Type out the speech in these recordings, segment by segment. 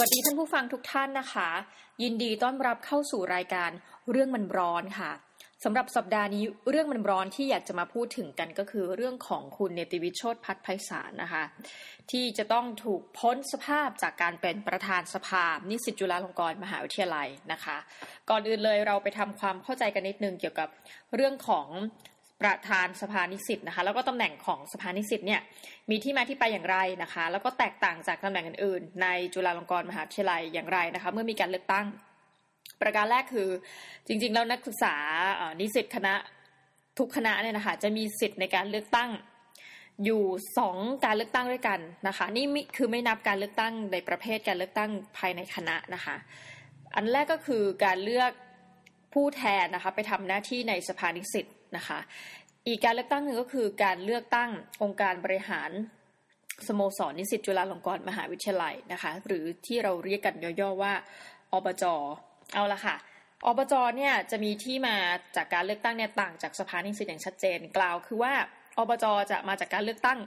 วัสดีท่านผู้ฟังทุกท่านนะคะ ยินดีต้อนรับเข้าสู่รายการเรื่องมันร้อนค่ะสำหรับสัปดาห์นี้เรื่องมันร้อนที่อยากจะมาพูดถึงกันก็คือเรื่องของคุณเนติวิชโชตพัฒไพศาลนะคะ ที่จะต้องถูกพ้นสภาพจากการเป็นประธานสภา นิสิตจุฬาลงกรณ์มหาวิทยาลัยนะคะ ก่อนอื่นเลยเราไปทำความเข้าใจกันนิดนึงเกี่ยวกับเรื่องของ ประธานสภานิสิตนะคะ แล้วก็ตำแหน่งของสภานิสิตเนี่ยมีที่มาที่ไปอย่างไรนะคะ แล้วก็แตกต่างจากตำแหน่งอื่นๆ ในจุฬาลงกรณ์มหาวิทยาลัยอย่างไรนะคะ เมื่อมีการเลือกตั้ง ประการแรกคือจริงๆแล้วนักศึกษานิสิตคณะทุกคณะเนี่ยนะคะจะมีสิทธิ์ในการเลือกตั้งอยู่สองการเลือกตั้งด้วยกันนะคะ นี่คือไม่นับการเลือกตั้งในประเภทการเลือกตั้งภายในคณะนะคะ อันแรกก็คือการเลือกผู้แทนนะคะ ไปทำหน้าที่ในสภานิสิต นะคะ อีกการเลือกตั้งหนึ่งก็คือการเลือกตั้งองค์การบริหารสโมสรนิสิตจุฬาลงกรณ์มหาวิทยาลัยนะคะ หรือที่เราเรียกกันย่อๆว่าอบจเอาละค่ะอบจเนี่ยจะมีที่มาจากการเลือกตั้งเนี่ยต่างจากสภานิสิตอย่างชัดเจนกล่าวคือว่าอบจจะมาจากการเลือกตั้ง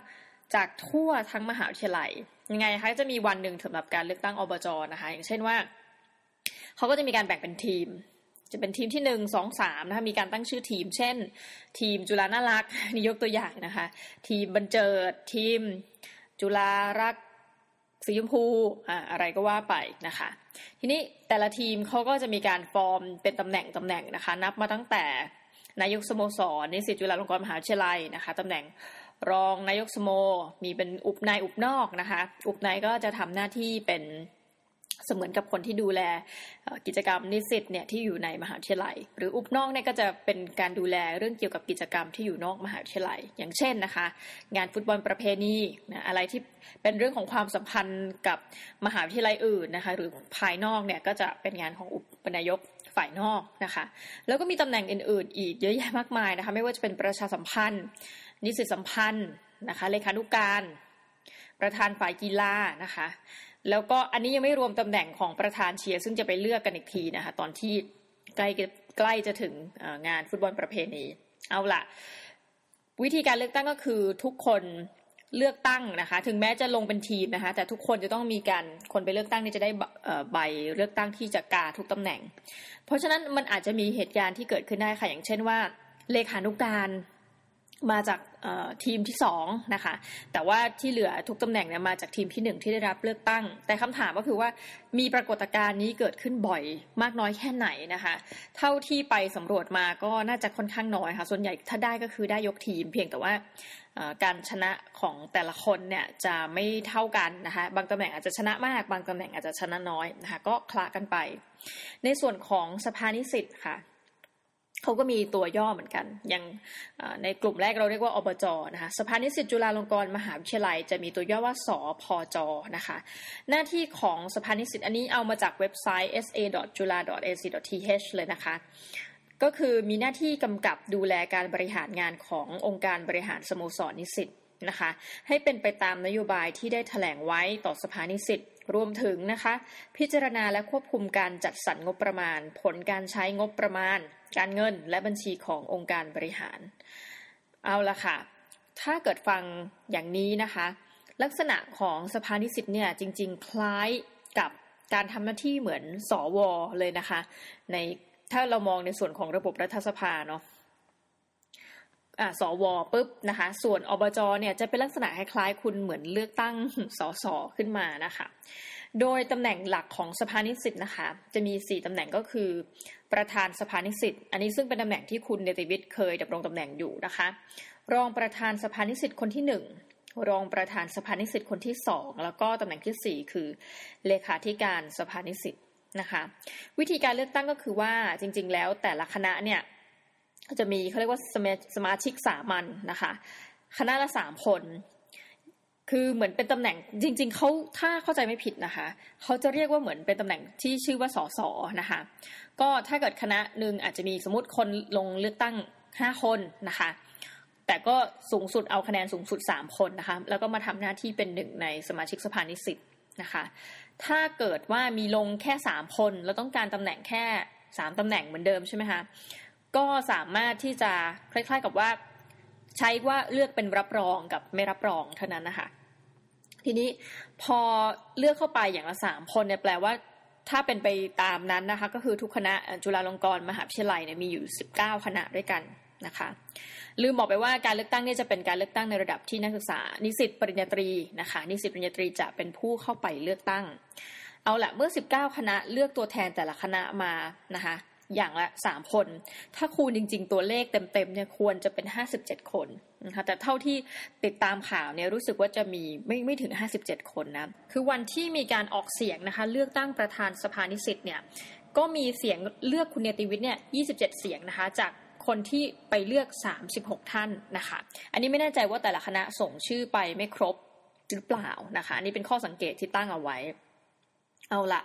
จากทั่วทั้งมหาวิทยาลัยยังไงคะจะมีวันหนึ่งสำหรับการเลือกตั้งอบจนะคะ อย่างเช่นว่าเขาก็จะมีการแบ่งเป็นทีม จะเป็นทีมที่หนึ่งสองสามนะคะมีการตั้งชื่อทีม เช่น ทีมจุฬาน่ารักนี่ยกตัวอย่างนะคะ ทีมบันเจิดทีมจุฬารักสีชมพูอ่าอะไรก็ว่าไปนะคะ ทีนี้แต่ละทีมเขาก็จะมีการฟอร์มเป็นตำแหน่งตำแหน่งนะคะ นับมาตั้งแต่นายกสโมสรนิสิตจุฬาลงกรณ์มหาวิทยาลัยนะคะตำแหน่งรองนายกสโมมีเป็นอุปนายอุปนอกนะคะ อุปนายก็จะทำหน้าที่เป็น เสมือนกับคนที่ดูแลกิจกรรมนิสิตเนี่ยที่อยู่ในมหาวิทยาลัย หรืออุปนอกเนี่ยก็จะเป็นการดูแลเรื่องเกี่ยวกับกิจกรรมที่อยู่นอกมหาวิทยาลัย อย่างเช่นนะคะ งานฟุตบอลประเพณีนะอะไรที่เป็นเรื่องของความสัมพันธ์กับมหาวิทยาลัยอื่นนะคะหรือภายนอกเนี่ยก็จะเป็นงานของอุปนายกฝ่ายนอกนะคะ แล้วก็มีตำแหน่งอื่น ๆ อีกเยอะแยะมากมายนะคะไม่ว่าจะเป็นประชาสัมพันธ์ นิสิตสัมพันธ์นะคะเลขานุการประธานฝ่ายกีฬานะคะ แล้วก็อันนี้ยังไม่รวมตำแหน่งของประธานเชียร์ซึ่งจะไปเลือกกันอีกทีนะคะตอนที่ใกล้ใกล้จะถึงงานฟุตบอลประเพณี เอาละวิธีการเลือกตั้งก็คือทุกคนเลือกตั้งนะคะ ถึงแม้จะลงเป็นทีมนะคะ แต่ทุกคนจะต้องมีการคนไปเลือกตั้งนี่จะได้ใบเลือกตั้งที่จะกาทุกตำแหน่ง เพราะฉะนั้นมันอาจจะมีเหตุการณ์ที่เกิดขึ้นได้ค่ะอย่างเช่นว่าเลขานุการ มาจากทีมที่สองนะคะ แต่ว่าที่เหลือทุกตำแหน่งเนี่ยมาจากทีมที่หนึ่งที่ได้รับเลือกตั้ง แต่คำถามก็คือว่ามีปรากฏการณ์นี้เกิดขึ้นบ่อยมากน้อยแค่ไหนนะคะ เท่าที่ไปสำรวจมาก็น่าจะค่อนข้างน้อยค่ะ ส่วนใหญ่ถ้าได้ก็คือได้ยกทีม เพียงแต่ว่าการชนะของแต่ละคนเนี่ยจะไม่เท่ากันนะคะ บางตำแหน่งอาจจะชนะมาก บางตำแหน่งอาจจะชนะน้อยนะคะ ก็คละกันไป ในส่วนของสภานิสิตค่ะ เขาก็มีตัวย่อเหมือนกัน อย่างในกลุ่มแรกเราเรียกว่าอบจนะคะสภานิสิตจุฬาลงกรณ์มหาวิทยาลัย จะมีตัวย่อว่าสพจนะคะ หน้าที่ของสภานิสิตอันนี้เอามาจากเว็บไซต์ sa.jula.ac.th เลยนะคะก็คือมีหน้าที่กำกับดูแลการบริหารงานขององค์การบริหารสโมสรนิสิตนะคะ ให้เป็นไปตามนโยบายที่ได้ถแถลงไว้ต่อสภานิสิตรวมถึงนะคะ พิจารณาและควบคุมการจัดสรรงบประมาณ ผลการใช้งบประมาณ การเงินและบัญชีขององค์การบริหาร เอาละค่ะ ถ้าเกิดฟังอย่างนี้นะคะ ลักษณะของสภานิสิตเนี่ยจริง ๆ คล้ายกับการทำหน้าที่เหมือนสอวอเลยนะคะ ในถ้าเรามองในส่วนของระบบรัฐสภาเนาะอ่าสวปุ๊บนะคะ ส่วนอบจเนี่ยจะเป็นลักษณะคล้ายๆคุณเหมือนเลือกตั้งสสขึ้นมานะคะ โดยตำแหน่งหลักของสภานิสิตนะคะ จะมี 4ตำแหน่งก็คือ ประธานสภานิสิตอันนี้ซึ่งเป็นตำแหน่งที่คุณเนติวิทย์เคยดำรงตำแหน่งอยู่นะคะ รองประธานสภานิสิตคนที่ 1รองประธานสภานิสิตคนที่2แล้วก็ตำแหน่งที่4คือเลขาธิการสภานิสิตนะคะ วิธีการเลือกตั้งก็คือว่าจริง ๆ แล้วแต่ละคณะเนี่ยจะมีเขาเรียกว่าสมาชิกสามัญนนะคะ คณะละสามคน คือเหมือนเป็นตำแหน่งจริง ๆเขาถ้าเข้าใจไม่ผิดนะคะเขาจะเรียกว่าเหมือนเป็นตำแหน่งที่ชื่อว่าสสนะคะ ก็ถ้าเกิดคณะหนึ่งอาจจะมีสมมติคนลงเลือกตั้งห้าคนนะคะ แต่ก็สูงสุดเอาคะแนนสูงสุดสามคนนะคะ แล้วก็มาทำหน้าที่เป็นหนึ่งในสมาชิกสภานิสิตนะคะ ถ้าเกิดว่ามีลงแค่สามคนแล้วต้องการตำแหน่งแค่สามตำแหน่งเหมือนเดิมใช่ไหมคะก็สามารถที่จะคล้ายๆกับว่า ใช้ว่าเลือกเป็นรับรองกับไม่รับรองเท่านั้นนะคะ ทีนี้พอเลือกเข้าไปอย่างละสามคนเนี่ยแปลว่า ถ้าเป็นไปตามนั้นนะคะ ก็คือทุกคณะจุฬาลงกรณ์มหาวิทยาลัยเนี่ยมีอยู่สิบเก้าคณะด้วยกันนะคะลืมบอกไปว่าการเลือกตั้งนี่จะเป็นการเลือกตั้งในระดับที่นักศึกษา นิสิตปริญญาตรีนะคะนิสิตปริญญาตรีจะเป็นผู้เข้าไปเลือกตั้ง เอาละเมื่อ 19 คณะเลือกตัวแทนแต่ละคณะมานะคะ อย่างละสามคน ถ้าคูณจริง ๆ ตัวเลขเต็มๆเนี่ยควรจะเป็นห้าสิบเจ็ดคนนะคะแต่เท่าที่ติดตามข่าวเนี่ยรู้สึกว่าจะมีไม่ไม่ถึงห้าสิบเจ็ดคนนะ คือวันที่มีการออกเสียงนะคะเลือกตั้งประธานสภานิสิตเนี่ยก็มีเสียงเลือกคุณเนติวิทย์เนี่ยยี่สิบเจ็ดเสียงนะคะจากคนที่ไปเลือกสามสิบหกท่านนะคะ อันนี้ไม่แน่ใจว่าแต่ละคณะส่งชื่อไปไม่ครบหรือเปล่านะคะ อันนี้เป็นข้อสังเกตที่ตั้งเอาไว้ เอาละ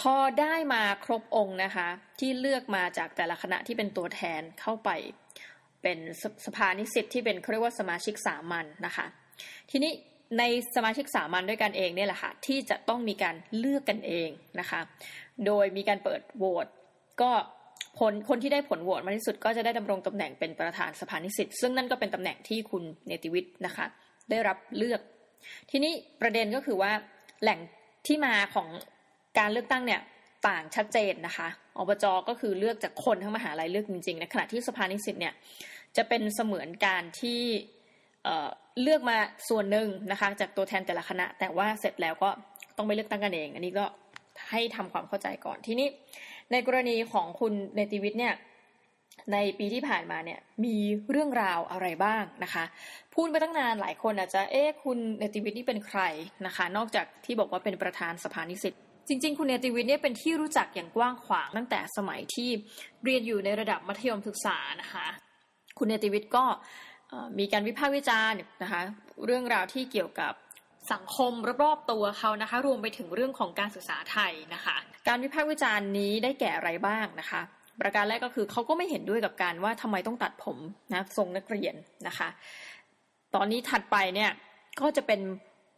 พอได้มาครบองค์นะคะ ที่เลือกมาจากแต่ละคณะที่เป็นตัวแทนเข้าไป เป็นสภานิสิตที่เป็นเขาเรียกว่าสมาชิกสามัญนนะคะ ทีนี้ในสมาชิกสามัญด้วยกันเองเนี่ยแหละค่ะที่จะต้องมีการเลือกกันเองนะคะ โดยมีการเปิดโหวตก็ผลคนที่ได้ผลโหวตมากที่สุดก็จะได้ดำรงตำแหน่งเป็นประธานสภานิสิตซึ่งนั่นก็เป็นตำแหน่งที่คุณเนติวิทย์นะคะ ได้รับเลือก ทีนี้ประเด็นก็คือว่าแหล่งที่มาของ การเลือกตั้งเนี่ยต่างชัดเจนนะคะอบจก็คือเลือกจากคนทั้งมหาลัยเลือกจริงๆในขณะที่สภานิสิตเนี่ยจะเป็นเสมือนการที่เลือกมาส่วนหนึ่งนะคะจากตัวแทนแต่ละคณะ แต่ว่าเสร็จแล้วก็ต้องไปเลือกตั้งกันเอง อันนี้ก็ให้ทำความเข้าใจก่อนทีนี้ในกรณีของคุณเนติวิทย์เนี่ยในปีที่ผ่านมาเนี่ยมีเรื่องราวอะไรบ้างนะคะพูดไปตั้งนานหลายคนอาจจะเอ๊ะคุณเนติวิทย์นี่เป็นใครนะคะ นอกจากที่บอกว่าเป็นประธานสภานิสิต จริง ๆ คุณเนติวิทย์เนี่ยเป็นที่รู้จักอย่างกว้างขวางตั้งแต่สมัยที่เรียนอยู่ในระดับมัธยมศึกษานะคะ คุณเนติวิทย์ก็มีการวิพากษ์วิจารณ์นะคะ เรื่องราวที่เกี่ยวกับสังคมรอบๆตัวเขานะคะ รวมไปถึงเรื่องของการศึกษาไทยนะคะ การวิพากษ์วิจารณ์นี้ได้แก่อะไรบ้างนะคะ ประการแรกก็คือเขาก็ไม่เห็นด้วยกับการว่าทำไมต้องตัดผมนะทรงนักเรียนนะคะ ตอนนี้ถัดไปเนี่ยก็จะเป็น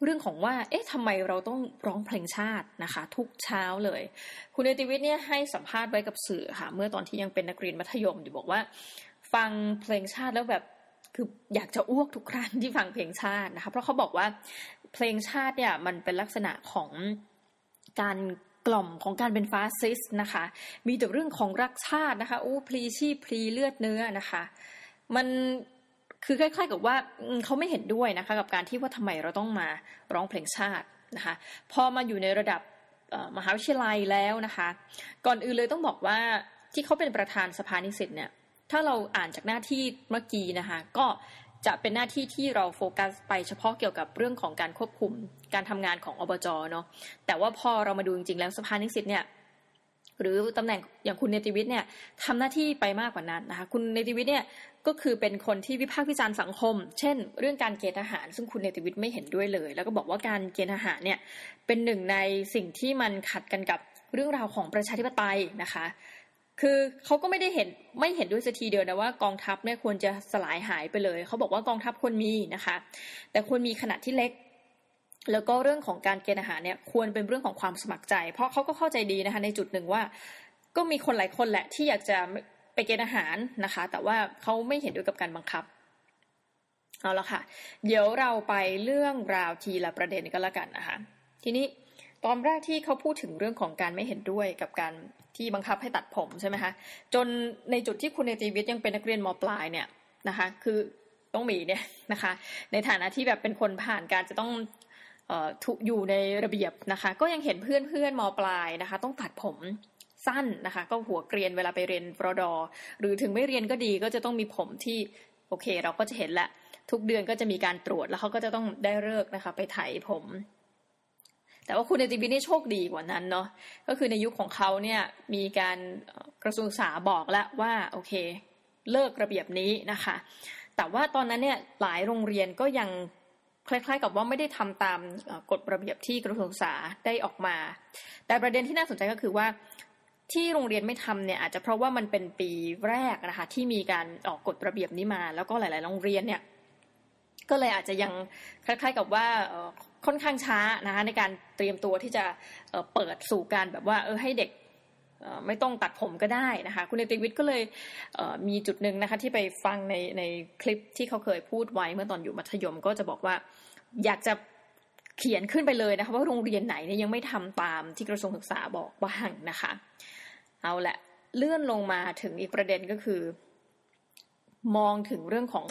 เรื่องของว่า เอ๊ะทำไมเราต้องร้องเพลงชาตินะคะ ทุกเช้าเลย คุณเนติวิทย์เนี่ยให้สัมภาษณ์ไว้กับสื่อค่ะ เมื่อตอนที่ยังเป็นนักเรียนมัธยมอยู่บอกว่า ฟังเพลงชาติแล้วแบบคืออยากจะอ้วกทุกครั้งที่ฟังเพลงชาตินะคะ เพราะเขาบอกว่าเพลงชาติเนี่ยมันเป็นลักษณะของการกล่อมของการเป็นฟาสซิสนะคะ มีแต่เรื่องของรักชาตินะคะโอ้พลีชีพพลีเลือดเนื้อนะคะ มัน คือคล้ายๆกับว่าเขาไม่เห็นด้วยนะคะกับการที่ว่าทำไมเราต้องมาร้องเพลงชาตินะคะพอมาอยู่ในระดับมหาวิทยาลัยแล้วนะคะ ก่อนอื่นเลยต้องบอกว่าที่เขาเป็นประธานสภานิสิตเนี่ยถ้าเราอ่านจากหน้าที่เมื่อกี้นะคะก็จะเป็นหน้าที่ที่เราโฟกัสไปเฉพาะเกี่ยวกับเรื่องของการควบคุมการทำงานของอบจเนาะแต่ว่าพอเรามาดูจริงๆแล้วสภานิสิตเนี่ย หรือตำแหน่งอย่างคุณเนติวิทย์เนี่ยทำหน้าที่ไปมากกว่านั้นนะคะคุณเนติวิทย์เนี่ยก็คือเป็นคนที่วิพากษ์วิจารณ์สังคม เช่น เรื่องการเกณฑ์ทหาร ซึ่งคุณเนติวิทย์ไม่เห็นด้วยเลย แล้วก็บอกว่าการเกณฑ์ทหารเนี่ยเป็นหนึ่งในสิ่งที่มันขัดกันกับเรื่องราวของประชาธิปไตยนะคะ คือเขาก็ไม่ได้เห็นไม่เห็นด้วยสัทีเดียวนะว่ากองทัพเนี่ยควรจะสลายหายไปเลย เขาบอกว่ากองทัพควรมีนะคะ แต่ควรมีขนาดที่เล็ก แล้วก็เรื่องของการเกณฑ์อาหารเนี่ยควรเป็นเรื่องของความสมัครใจ เพราะเขาก็เข้าใจดีนะคะในจุดหนึ่งว่า ก็มีคนหลายคนแหละที่อยากจะไปเกณฑ์อาหารนะคะ แต่ว่าเขาไม่เห็นด้วยกับการบังคับเอาละค่ะ เดี๋ยวเราไปเรื่องราวทีละประเด็นก็แล้วกันนะคะ ทีนี้ตอนแรกที่เขาพูดถึงเรื่องของการไม่เห็นด้วยกับการที่บังคับให้ตัดผมใช่ไหมคะจนในจุดที่คุณเนติวิทย์ยังเป็นนักเรียนมปลายเนี่ยนะคะ คือต้องมีเนี่ยนะคะ ในฐานะที่แบบเป็นคนผ่านการจะต้อง ถูกอยู่ในระเบียบนะคะ ก็ยังเห็นเพื่อนเพื่อนมปลายนะคะ ต้องตัดผมสั้นนะคะ ก็หัวเกรียนเวลาไปเรียนรอดอ หรือถึงไม่เรียนก็ดีก็จะต้องมีผมที่โอเค เราก็จะเห็นละทุกเดือนก็จะมีการตรวจแล้วเขาก็จะต้องได้เลิกนะคะ ไปไถผม แต่ว่าคุณเนติบินี่โชคดีกว่านั้นเนาะก็คือในยุคของเขาเนี่ยมีการกระทรวงศึกษาบอกแล้วว่าโอเค เลิกระเบียบนี้นะคะ แต่ว่าตอนนั้นเนี่ยหลายโรงเรียนก็ยัง คล้ายๆ กับว่าไม่ได้ทำตามกฎระเบียบที่กระทรวงศึกษาได้ออกมา แต่ประเด็นที่น่าสนใจก็คือว่าที่โรงเรียนไม่ทำเนี่ยอาจจะเพราะว่ามันเป็นปีแรกนะคะที่มีการออกกฎระเบียบนี้มา แล้วก็หลาย ๆ โรงเรียนเนี่ยก็เลยอาจจะยังคล้าย ๆ กับว่าค่อนข้างช้านะคะในการเตรียมตัวที่จะเปิดสู่การแบบว่าเออให้เด็ก ไม่ต้องตัดผมก็ได้นะคะ คุณเนติวิทย์ก็เลยมีจุดหนึ่งนะคะที่ไปฟังในในคลิปที่เขาเคยพูดไว้เมื่อตอนอยู่มัธยมก็จะบอกว่าอยากจะเขียนขึ้นไปเลยนะคะว่าโรงเรียนไหนเนี่ยยังไม่ทำตามที่กระทรวงศึกษาบอกบ้างนะคะ เอาละเลื่อนลงมาถึงอีกประเด็นก็คือ มองถึงเรื่องของ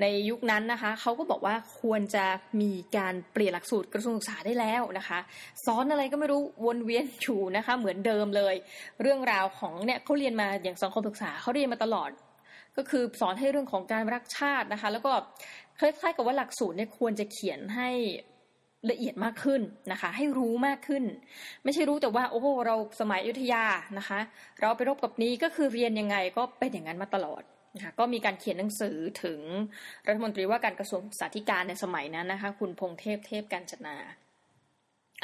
ในยุคนั้นนะคะเขาก็บอกว่าควรจะมีการเปลี่ยนหลักสูตรกระทรวงศึกษาได้แล้วนะคะสอนอะไรก็ไม่รู้วนเวียนอยู่นะคะ เหมือนเดิมเลย เรื่องราวของเนี่ยเขาเรียนมาอย่างสังคมศึกษาเขาเรียนมาตลอด ก็คือสอนให้เรื่องของการรักชาตินะคะ แล้วก็คล้ายๆกับว่าหลักสูตรเนี่ยควรจะเขียนให้ละเอียดมากขึ้นนะคะ ให้รู้มากขึ้น ไม่ใช่รู้แต่ว่าโอ้เราสมัยอยุธยานะคะ เราไปรบกับนี้ก็คือเรียนยังไงก็เป็นอย่างนั้นมาตลอด นะคะก็มีการเขียนหนังสือถึงรัฐมนตรีว่าการกระทรวงศึกษาธิการในสมัยนั้นนะคะ คุณพงเทพเทพกัญจนา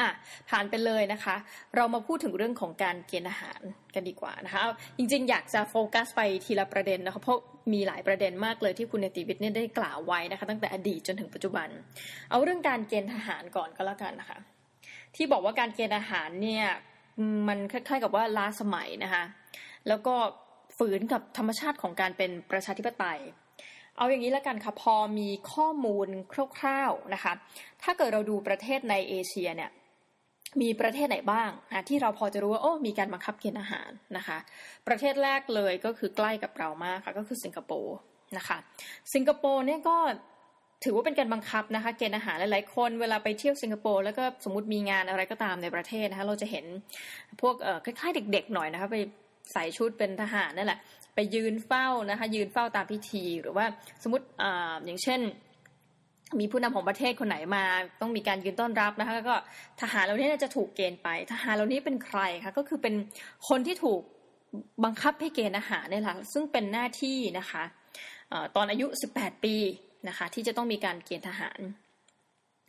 อะผ่านไปเลยนะคะ เรามาพูดถึงเรื่องของการเกณฑ์อาหารกันดีกว่านะคะจริงๆ อยากจะโฟกัสไปทีละประเด็นนะคะเพราะมีหลายประเด็นมากเลยที่คุณเนติวิทย์เนี่ยได้กล่าวไว้นะคะ ตั้งแต่อดีตจนถึงปัจจุบัน เอาเรื่องการเกณฑ์ทหารก่อนก็แล้วกันนะคะ ที่บอกว่าการเกณฑ์อาหารเนี่ยมันคล้ายๆกับว่าล้าสมัยนะคะ แล้วก็ ฝืนกับธรรมชาติของการเป็นประชาธิปไตย เอาอย่างนี้แล้วกันค่ะพอมีข้อมูลคร่าวๆนะคะถ้าเกิดเราดูประเทศในเอเชียเนี่ยมีประเทศไหนบ้างนะที่เราพอจะรู้ว่าโอ้มีการบังคับเกณฑ์อาหารนะคะ ประเทศแรกเลยก็คือใกล้กับเรามากค่ะก็คือสิงคโปร์นะคะสิงคโปร์เนี่ยก็ถือว่าเป็นการบังคับนะคะเกณฑ์อาหารหลายๆคนเวลาไปเที่ยวสิงคโปร์แล้วก็สมมติมีงานอะไรก็ตามในประเทศนะคะเราจะเห็นพวกคล้ายๆเด็กๆหน่อยนะคะไป ใส่ชุดเป็นทหารนั่นแหละ ไปยืนเฝ้านะคะ ยืนเฝ้าตามพิธีหรือว่าสมมติออย่างเช่น มีผู้นำของประเทศคนไหนมา ต้องมีการยืนต้อนรับนะคะก็ทหารเหล่านี้จะถูกเกณฑ์ไป ทหารเหล่านี้เป็นใครคะก็คือเป็นคนที่ถูกบังคับให้เกณฑ์อาหารเนี่ยแหละซึ่งเป็นหน้าที่นะคะตอนอายุ 18 ปีนะคะ ที่จะต้องมีการเกณฑ์ทหาร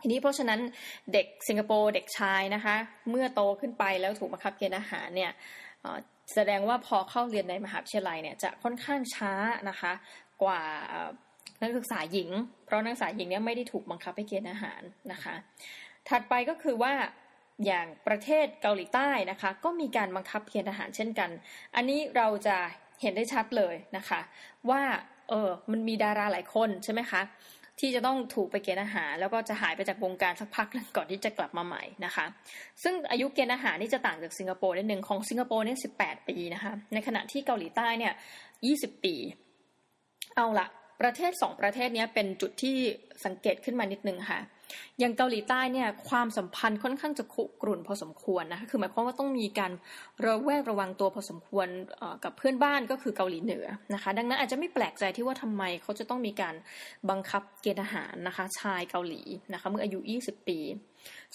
ทีนี้เพราะฉะนั้นเด็กสิงคโปร์เด็กชายนะคะ เมื่อโตขึ้นไปแล้วถูกบังคับเกณฑ์อาหารเนี่ย แสดงว่าพอเข้าเรียนในมหาวิทยาลัยเนี่ยจะค่อนข้างช้านะคะ กว่านักศึกษาหญิง เพราะนักศึกษาหญิงเนี่ยไม่ได้ถูกบังคับให้เกณฑ์อาหารนะคะ ถัดไปก็คือว่าอย่างประเทศเกาหลีใต้นะคะ ก็มีการบังคับเกณฑ์อาหารเช่นกัน อันนี้เราจะเห็นได้ชัดเลยนะคะ ว่าเออมันมีดาราหลายคนใช่ไหมคะ ที่จะต้องถูกไปเกณฑ์อาหาร แล้วก็จะหายไปจากวงการสักพักนึงก่อนที่จะกลับมาใหม่นะคะ ซึ่งอายุเกณฑ์อาหารนี่จะต่างจากสิงคโปร์นิดหนึ่งของสิงคโปร์เนี่ยสิบแปดปีนะคะในขณะที่เกาหลีใต้เนี่ยยี่สิบปี เอาละประเทศสองประเทศนี้เป็นจุดที่สังเกตขึ้นมานิดนึงค่ะ อย่างเกาหลีใต้เนี่ยความสัมพันธ์ค่อนข้างจะคุกรุ่นพอสมควรนะคะคือหมายความว่าต้องมีการระแวดระวังตัวพอสมควรกับเพื่อนบ้านก็คือเกาหลีเหนือนะคะ ดังนั้นอาจจะไม่แปลกใจที่ว่าทำไมเขาจะต้องมีการบังคับเกณฑ์ทหารนะคะชายเกาหลีนะคะเมื่ออายุ 20 ปี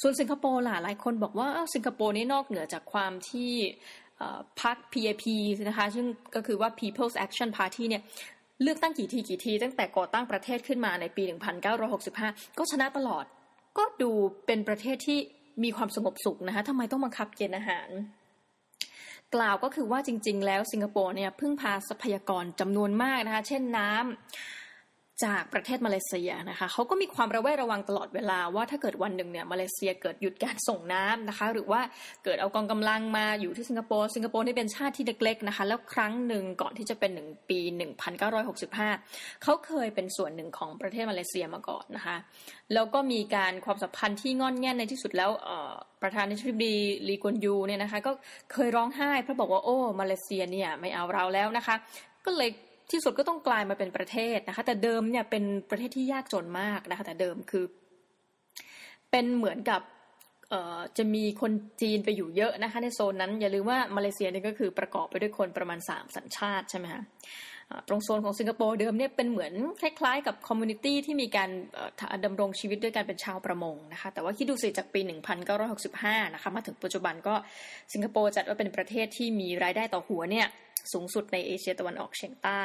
ส่วนสิงคโปร์ล่ะหลายคนบอกว่าสิงคโปร์นี่นอกเหนือจากความที่พรรค PAP นะคะ ซึ่งก็คือว่า People's Action Party เนี่ย เลือกตั้งกี่ทีกี่ทีตั้งแต่ก่อตั้งประเทศขึ้นมาในปี 1965 ก็ชนะตลอด ก็ดูเป็นประเทศที่มีความสงบสุขนะคะทำไมต้องบังคับเกณฑ์อาหาร กล่าวก็คือว่าจริง ๆ แล้วสิงคโปร์เนี่ยพึ่งพาทรัพยากรจำนวนมากนะคะ เช่นน้ำ จากประเทศมาเลเซียนะคะเขาก็มีความระแวดระวังตลอดเวลาว่าถ้าเกิดวันหนึ่งเนี่ยมาเลเซียเกิดหยุดการส่งน้ำนะคะ หรือว่าเกิดเอากองกำลังมาอยู่ที่สิงคโปร์สิงคโปร์นี่เป็นชาติที่เล็กๆนะคะ แล้วครั้งหนึ่งก่อนที่จะเป็นหนึ่งปี 1965 เขาเคยเป็นส่วนหนึ่งของประเทศมาเลเซียมาก่อนนะคะ แล้วก็มีการความสัมพันธ์ที่งอนแง่นในที่สุดแล้วประธานาธิบดีลีกวนยูเนี่ยนะคะ ก็เคยร้องไห้เพราะบอกว่าโอ้มาเลเซียเนี่ยไม่เอาเราแล้วนะคะ ก็เลย ที่สุดก็ต้องกลายมาเป็นประเทศนะคะ แต่เดิมเนี่ยเป็นประเทศที่ยากจนมากนะคะ แต่เดิมคือ เป็นเหมือนกับจะมีคนจีนไปอยู่เยอะนะคะ ในโซนนั้น อย่าลืมว่ามาเลเซียนี่ก็คือประกอบไปด้วยคนประมาณสามสัญชาติใช่ไหมคะตรงโซนของสิงคโปร์เดิมเนี่ยเป็นเหมือนคล้ายๆ กับ community ที่มีการดำรงชีวิตด้วยการเป็นชาวประมงนะคะ แต่ว่าคิดดูสิจากปี 1965 นะคะมาถึงปัจจุบันก็สิงคโปร์จัดว่าเป็นประเทศที่มีรายได้ต่อหัวเนี่ย สูงสุดในเอเชียตะวันออกเฉียงใต้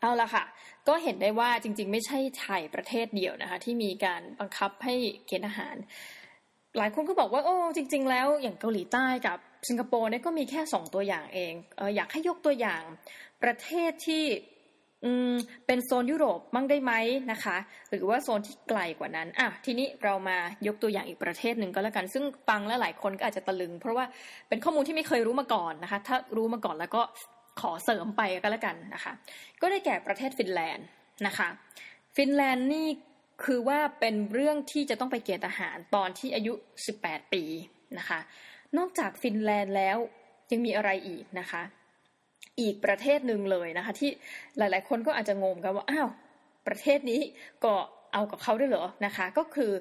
เอาละค่ะ ก็เห็นได้ว่าจริง ๆ ไม่ใช่ไทยประเทศเดียวนะคะ ที่มีการบังคับให้เกณฑ์ทหาร หลายคนก็บอกว่าโอ้จริง ๆ แล้วอย่างเกาหลีใต้กับสิงคโปร์เนี่ยก็มีแค่สองตัวอย่างเองเอออยากให้ยกตัวอย่างประเทศที่เป็นโซนยุโรปมั่งได้ไหมนะคะ หรือว่าโซนที่ไกลกว่านั้นอะทีนี้เรามายกตัวอย่างอีกประเทศหนึ่งก็แล้วกัน ซึ่งฟังแล้วหลายคนก็อาจจะตะลึง เพราะว่าเป็นข้อมูลที่ไม่เคยรู้มาก่อนนะคะ ถ้ารู้มาก่อนแล้วก็ ขอเสริมไปก็แล้วกันนะคะ ก็ได้แก่ประเทศฟินแลนด์นะคะ ฟินแลนด์นี่คือว่าเป็นเรื่องที่จะต้องไปเกณฑ์ทหารตอนที่อายุ 18 ปีนะคะ นอกจากฟินแลนด์แล้วยังมีอะไรอีกนะคะ อีกประเทศหนึ่งเลยนะคะ ที่หลาย ๆ คนก็อาจจะงงกันว่าอ้าวประเทศนี้ก็ เอากับเขาด้วยเหรอนะคะ ก็คือ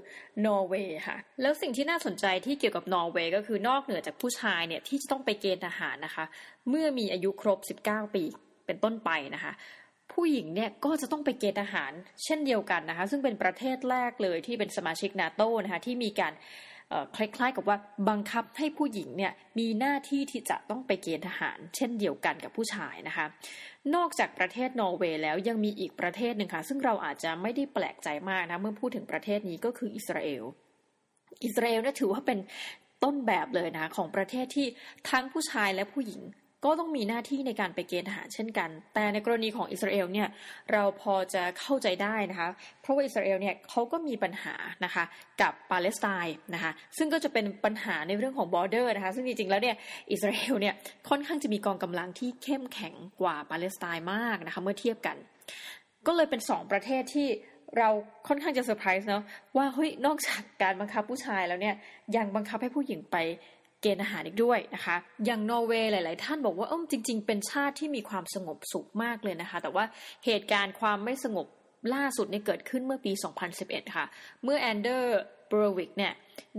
นอร์เวย์ค่ะ แล้วสิ่งที่น่าสนใจที่เกี่ยวกับนอร์เวย์ก็คือนอกเหนือจากผู้ชายเนี่ยที่จะต้องไปเกณฑ์ทหารนะคะ เมื่อมีอายุครบ 19 ปีเป็นต้นไปนะคะผู้หญิงเนี่ยก็จะต้องไปเกณฑ์ทหารเช่นเดียวกันนะคะ ซึ่งเป็นประเทศแรกเลยที่เป็นสมาชิกนาโตนะคะที่มีการ คล้ายๆ กับว่าบังคับให้ผู้หญิงเนี่ยมีหน้าที่ที่จะต้องไปเกณฑ์ทหาร เช่นเดียวกันกับผู้ชายนะคะ นอกจากประเทศนอร์เวย์แล้วยังมีอีกประเทศหนึ่งค่ะ ซึ่งเราอาจจะไม่ได้แปลกใจมากนะเมื่อพูดถึงประเทศนี้ก็คืออิสราเอล อิสราเอลเนี่ยถือว่าเป็นต้นแบบเลยนะของประเทศที่ทั้งผู้ชายและผู้หญิง ก็ต้องมีหน้าที่ในการไปเกณฑ์ทหารเช่นกัน แต่ในกรณีของอิสราเอลเนี่ยเราพอจะเข้าใจได้นะคะ เพราะว่าอิสราเอลเนี่ยเขาก็มีปัญหานะคะกับปาเลสไตน์นะคะซึ่งก็จะเป็นปัญหาในเรื่องของ border นะคะซึ่งจริงๆแล้วเนี่ยอิสราเอลเนี่ยค่อนข้างจะมีกองกำลังที่เข้มแข็งกว่าปาเลสไตน์มากนะคะเมื่อเทียบกัน ก็เลยเป็นสองประเทศที่เราค่อนข้างจะเซอร์ไพรส์เนาะว่าเฮ้ยนอกจากการบังคับผู้ชายแล้วเนี่ยยังบังคับให้ผู้หญิงไป เกณฑ์ทหารอีกด้วยนะคะ อย่างนอร์เวย์หลาย ๆ ท่านบอกว่าเออจริง ๆ เป็นชาติที่มีความสงบสุขมากเลยนะคะ แต่ว่าเหตุการณ์ความไม่สงบล่าสุดเนี่ยเกิดขึ้นเมื่อปี 2011 ค่ะ เมื่อแอนเดอร์ส เบรวิกเนี่ย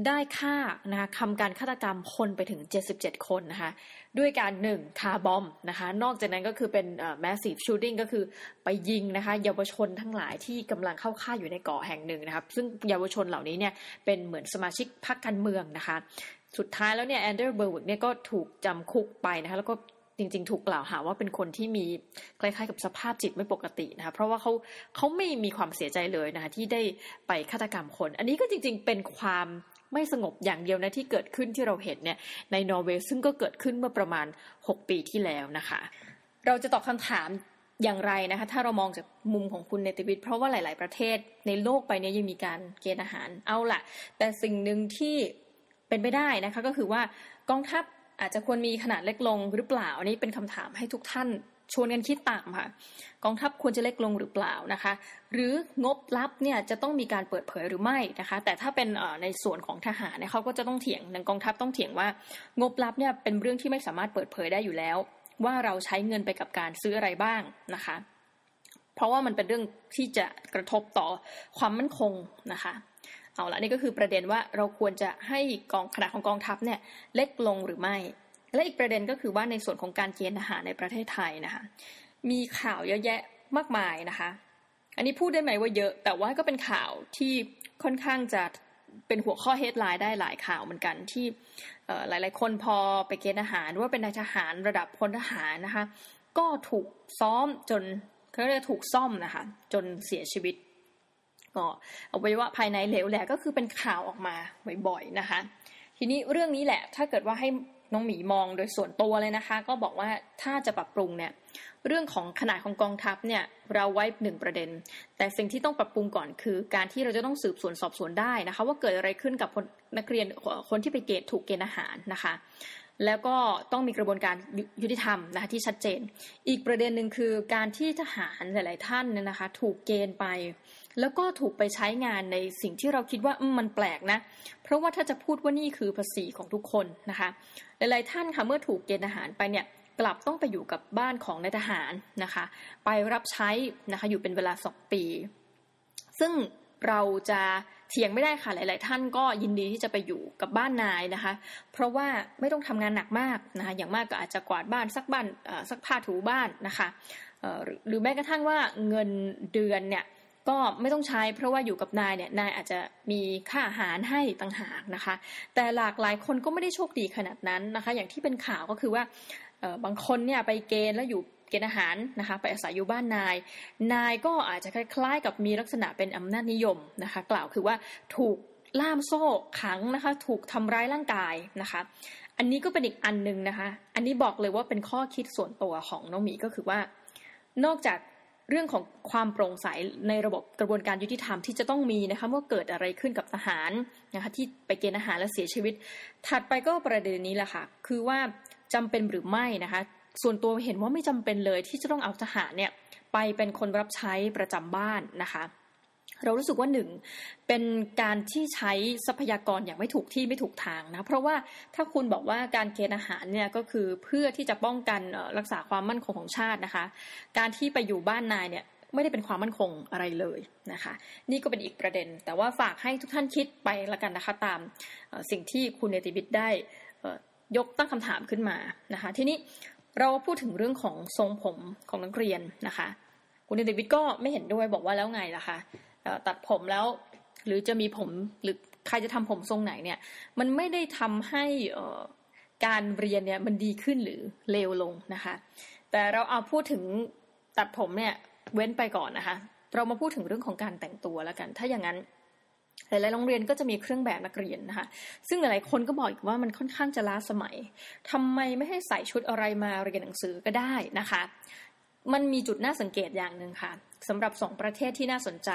ได้ฆ่านะคะทำการฆาตกรรมคนไปถึง 77 คนนะคะ ด้วยการหนึ่ง car bomb นะคะ นอกจากนั้นก็คือเป็น massive shooting ก็คือไปยิงนะคะเยาวชนทั้งหลายที่กำลังเข้าค่ายอยู่ในเกาะแห่งหนึ่งนะครับ ซึ่งเยาวชนเหล่านี้เนี่ยเป็นเหมือนสมาชิกพรรคการเมืองนะคะ สุดท้ายแล้วเนี่ยแอนเดอร์ส เบรวิกเนี่ยก็ถูกจำคุกไปนะคะแล้วก็จริง ๆ ถูกกล่าวหาว่าเป็นคนที่มีคล้ายๆกับสภาพจิตไม่ปกตินะคะเพราะว่าเขาเขาไม่มีความเสียใจเลยนะคะที่ได้ไปฆาตกรรมคน อันนี้ก็จริง ๆ เป็นความไม่สงบอย่างเดียวนะที่เกิดขึ้นที่เราเห็นเนี่ยในนอร์เวย์ซึ่งก็เกิดขึ้นเมื่อประมาณ 6 ปีที่แล้วนะคะ เราจะตอบคำถามอย่างไรนะคะถ้าเรามองจากมุมของคุณในติวิตเพราะว่าหลาย ๆ ประเทศในโลกไปนี้ยังมีการเกณฑ์อาหารเอาละแต่สิ่งหนึ่งที่ เป็นไปได้นะคะ ก็คือว่ากองทัพอาจจะควรมีขนาดเล็กลงหรือเปล่าอันนี้เป็นคำถามให้ทุกท่านชวนกันคิดตามค่ะ กองทัพควรจะเล็กลงหรือเปล่านะคะ หรืองบลับเนี่ยจะต้องมีการเปิดเผยหรือไม่นะคะ แต่ถ้าเป็นในส่วนของทหารเนี่ยเขาก็จะต้องเถียงกองทัพต้องเถียงว่างบลับเนี่ยเป็นเรื่องที่ไม่สามารถเปิดเผยได้อยู่แล้ว ว่าเราใช้เงินไปกับการซื้ออะไรบ้างนะคะ เพราะว่ามันเป็นเรื่องที่จะกระทบต่อความมั่นคงนะคะ เอาละนี่ก็คือประเด็นว่าเราควรจะให้กองขนาดของกองทัพเนี่ยเล็กลงหรือไม่ และอีกประเด็นก็คือว่าในส่วนของการเกณฑ์ทหารในประเทศไทยนะคะมีข่าวเยอะแยะมากมายนะคะ อันนี้พูดได้ไหมว่าเยอะ แต่ว่าก็เป็นข่าวที่ค่อนข้างจะเป็นหัวข้อเฮดไลน์ได้หลายข่าวเหมือนกันที่หลาย ๆ คนพอไปเกณฑ์ทหารว่าเป็นนายทหารระดับพลทหารนะคะ ก็ถูกซ้อมจนเขาเรียกถูกซ่อมนะคะ จนเสียชีวิต ก็อวัยวะภายในเหลวแหละก็คือเป็นข่าวออกมาบ่อยๆนะคะ ทีนี้เรื่องนี้แหละถ้าเกิดว่าให้น้องหมีมองโดยส่วนตัวเลยนะคะ ก็บอกว่าถ้าจะปรับปรุงเนี่ยเรื่องของขนาดของกองทัพเนี่ยเราไว้หนึ่งประเด็น แต่สิ่งที่ต้องปรับปรุงก่อนคือ การที่เราจะต้องสืบสวนสอบสวนได้นะคะ ว่าเกิดอะไรขึ้นกับนักเรียนคนที่ไปเกณฑ์ถูกเกณฑ์อาหารนะคะ แล้วก็ต้องมีกระบวนการยุติธรรมนะคะที่ชัดเจน อีกประเด็นหนึ่งคือการที่ทหารหลาย ๆ ท่านเนี่ยนะคะ ถูกเกณฑ์ไป แล้วก็ถูกไปใช้งานในสิ่งที่เราคิดว่ามันแปลกนะ เพราะว่าถ้าจะพูดว่านี่คือภาษีของทุกคนนะคะ หลายๆท่านค่ะเมื่อถูกเกณฑ์ทหารไปเนี่ยกลับต้องไปอยู่กับบ้านของนายทหารนะคะ ไปรับใช้นะคะอยู่เป็นเวลาสองปี ซึ่งเราจะเถียงไม่ได้ค่ะหลาย ๆ ท่านก็ยินดีที่จะไปอยู่กับบ้านนายนะคะ เพราะว่าไม่ต้องทำงานหนักมากนะคะอย่างมากก็อาจจะกวาดบ้านสักบ้านสักผ้าถูบ้านนะคะหรือแม้กระทั่งว่าเงินเดือนเนี่ย ก็ไม่ต้องใช้เพราะว่าอยู่กับนายเนี่ยนายอาจจะมีค่าอาหารให้ต่างหากนะคะ แต่หลากหลายคนก็ไม่ได้โชคดีขนาดนั้นนะคะ อย่างที่เป็นข่าวก็คือว่าบางคนเนี่ยไปเกณฑ์แล้วอยู่เกณฑ์อาหารนะคะไปอาศัยอยู่บ้านนาย นายก็อาจจะคล้ายๆ กับมีลักษณะเป็นอำนาจนิยมนะคะ กล่าวคือว่าถูกล่ามโซ่ขังนะคะ ถูกทำร้ายร่างกายนะคะ อันนี้ก็เป็นอีกอันหนึ่งนะคะ อันนี้บอกเลยว่าเป็นข้อคิดส่วนตัวของน้องหมีก็คือว่า นอกจาก เรื่องของความโปร่งใสในระบบกระบวนการยุติธรรมที่จะต้องมีนะคะเมื่อเกิดอะไรขึ้นกับทหารนะคะที่ไปเกณฑ์อาหารและเสียชีวิต ถัดไปก็ประเด็นนี้แหละค่ะ คือว่าจำเป็นหรือไม่นะคะ ส่วนตัวเห็นว่าไม่จำเป็นเลยที่จะต้องเอาทหารเนี่ยไปเป็นคนรับใช้ประจำบ้านนะคะ เรารู้สึกว่าหนึ่งเป็นการที่ใช้ทรัพยากรอย่างไม่ถูกที่ไม่ถูกทางนะ เพราะว่าถ้าคุณบอกว่าการเกณฑ์อาหารเนี่ยก็คือเพื่อที่จะป้องกันรักษาความมั่นคงของชาตินะคะ การที่ไปอยู่บ้านนายเนี่ยไม่ได้เป็นความมั่นคงอะไรเลยนะคะ นี่ก็เป็นอีกประเด็น แต่ว่าฝากให้ทุกท่านคิดไปละกันนะคะตามสิ่งที่คุณเนติบิตได้ยกตั้งคำถามขึ้นมานะคะ ทีนี้เราพูดถึงเรื่องของทรงผมของนักเรียนนะคะ คุณเนติบิตก็ไม่เห็นด้วยบอกว่าแล้วไงล่ะคะ ตัดผมแล้ว หรือจะมีผมหรือใครจะทำผมทรงไหนเนี่ย มันไม่ได้ทำให้การเรียนเนี่ยมันดีขึ้นหรือเลวลงนะคะ แต่เราเอาพูดถึงตัดผมเนี่ยเว้นไปก่อนนะคะ เรามาพูดถึงเรื่องของการแต่งตัวแล้วกัน ถ้าอย่างนั้นหลายๆโรงเรียนก็จะมีเครื่องแบบนักเรียนนะคะ ซึ่งหลายๆคนก็บอกอีกว่ามันค่อนข้างจะล้าสมัยทำไมไม่ให้ใส่ชุดอะไรมาเรียนหนังสือก็ได้นะคะ มันมีจุดน่าสังเกตอย่างหนึ่งค่ะสำหรับสองประเทศที่น่าสนใจ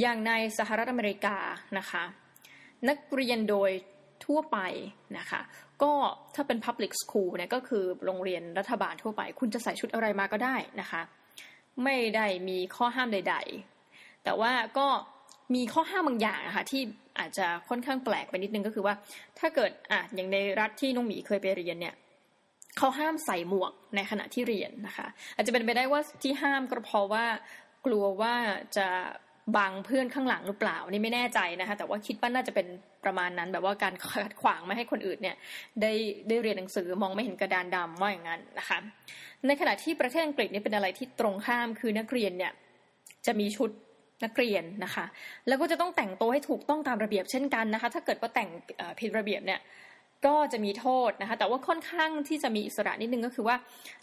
อย่างในสหรัฐอเมริกานะคะ นักเรียนโดยทั่วไปนะคะ ก็ถ้าเป็น Public School เนี่ยก็คือโรงเรียนรัฐบาลทั่วไป คุณจะใส่ชุดอะไรมาก็ได้นะคะ ไม่ได้มีข้อห้ามใด ๆ แต่ว่าก็มีข้อห้ามบางอย่างนะคะที่อาจจะค่อนข้างแปลกไปนิดนึงก็คือว่า ถ้าเกิดอะอย่างในรัฐที่น้องหมีเคยไปเรียนเนี่ย เขาห้ามใส่หมวกในขณะที่เรียนนะคะ อาจจะเป็นไปได้ว่าที่ห้ามก็เพราะว่า กลัวว่าจะบังเพื่อนข้างหลังหรือเปล่านี่ไม่แน่ใจนะคะ แต่ว่าคิดว่าน่าจะเป็นประมาณนั้น แบบว่าการขัดขวางไม่ให้คนอื่นเนี่ยได้ได้เรียนหนังสือมองไม่เห็นกระดานดำว่าอย่างนั้นนะคะ ในขณะที่ประเทศอังกฤษนี่เป็นอะไรที่ตรงข้ามคือนักเรียนเนี่ยจะมีชุดนักเรียนนะคะ แล้วก็จะต้องแต่งตัวให้ถูกต้องตามระเบียบเช่นกันนะคะ ถ้าเกิดว่าแต่งผิดระเบียบเนี่ย ก็จะมีโทษนะคะ แต่ว่าค่อนข้างที่จะมีอิสระนิดนึงก็คือว่า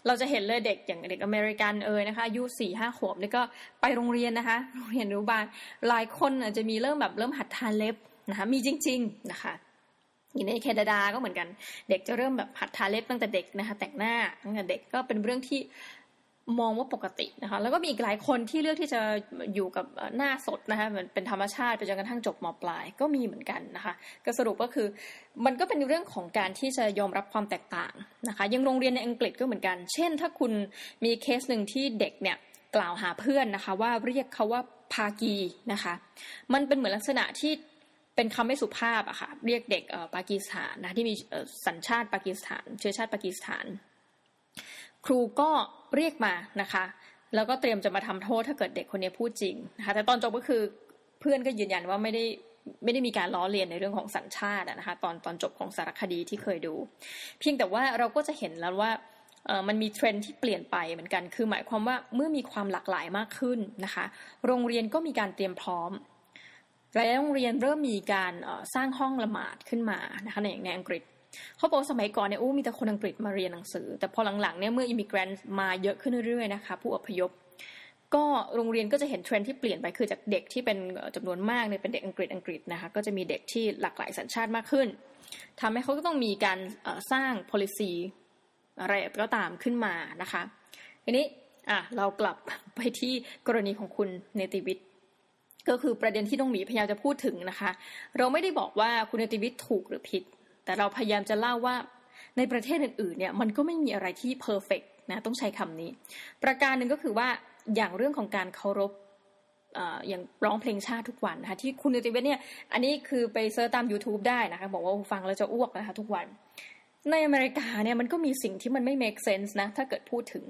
เราจะเห็นเลยเด็กอย่างเด็กอเมริกันเอ่ยนะคะอายุสี่ห้าขวบนี่ก็ไปโรงเรียนนะคะโรงเรียนอนุบาลหลายคนอาจจะมีเริ่มแบบเริ่มหัดทาเล็บนะคะมีจริง ๆนะคะอย่างในแคนาดาก็เหมือนกัน เด็กจะเริ่มแบบหัดทาเล็บตั้งแต่เด็กนะคะ แต่งหน้าตั้งแต่เด็กก็เป็นเรื่องที่ มองว่าปกตินะคะ แล้วก็มีอีกหลายคนที่เลือกที่จะอยู่กับหน้าสดนะคะเหมือนเป็นธรรมชาติไปจนกระทั่งจบมปลายก็มีเหมือนกันนะคะ ก็สรุปก็คือมันก็เป็นเรื่องของการที่จะยอมรับความแตกต่างนะคะยังโรงเรียนในอังกฤษก็เหมือนกัน เช่น ถ้าคุณมีเคสหนึ่งที่เด็กเนี่ยกล่าวหาเพื่อนนะคะ ว่าเรียกเขาว่าพากีนะคะ มันเป็นเหมือนลักษณะที่เป็นคำไม่สุภาพอะค่ะเรียกเด็กปากีสถานนะที่มีสัญชาติปากีสถาน เชื้อชาติปากีสถาน ครูก็เรียกมานะคะ แล้วก็เตรียมจะมาทำโทษถ้าเกิดเด็กคนนี้พูดจริงนะคะแต่ตอนจบก็คือเพื่อนก็ยืนยันว่าไม่ได้ไม่ได้มีการล้อเลียนในเรื่องของสัญชาตินะคะตอนตอนจบของสารคดีที่เคยดู เพียงแต่ว่าเราก็จะเห็นแล้วว่ามันมีเทรนที่เปลี่ยนไปเหมือนกัน คือหมายความว่าเมื่อมีความหลากหลายมากขึ้นนะคะ โรงเรียนก็มีการเตรียมพร้อมหลายโรงเรียนเริ่มมีการสร้างห้องละหมาดขึ้นมานะคะในอย่างในอังกฤษ เขาบอกสมัยก่อนเนี่ยอู้มีแต่คนอังกฤษมาเรียนหนังสือ แต่พอหลังๆเนี่ยเมื่อ immigrant มาเยอะขึ้นเรื่อยๆนะคะผู้อพยพก็โรงเรียนก็จะเห็นเทรนที่เปลี่ยนไปคือจากเด็กที่เป็นจำนวนมากเนี่ยเป็นเด็กอังกฤษอังกฤษนะคะก็จะมีเด็กที่หลากหลายสัญชาติมากขึ้นทำให้เขาก็ต้องมีการสร้าง policy อะไรก็ตามขึ้นมานะคะทีนี้อะเรากลับไปที่กรณีของคุณเนติวิทย์ก็คือประเด็นที่น้องหมีพยายามจะพูดถึงนะคะ เราไม่ได้บอกว่าคุณเนติวิทย์ถูกหรือผิด แต่เราพยายามจะเล่าว่าในประเทศอื่นๆเนี่ยมันก็ไม่มีอะไรที่ perfect นะต้องใช้คำนี้ ประการหนึ่งก็คือว่าอย่างเรื่องของการเคารพอย่างร้องเพลงชาติทุกวันนะคะที่คุณเนติวิทย์เนี่ยอันนี้คือไป search ตาม YouTube ได้นะคะบอกว่าฟังแล้วจะอ้วกนะคะทุกวัน ในอเมริกาเนี่ยมันก็มีสิ่งที่มันไม่ make sense นะ ถ้าเกิดพูดถึง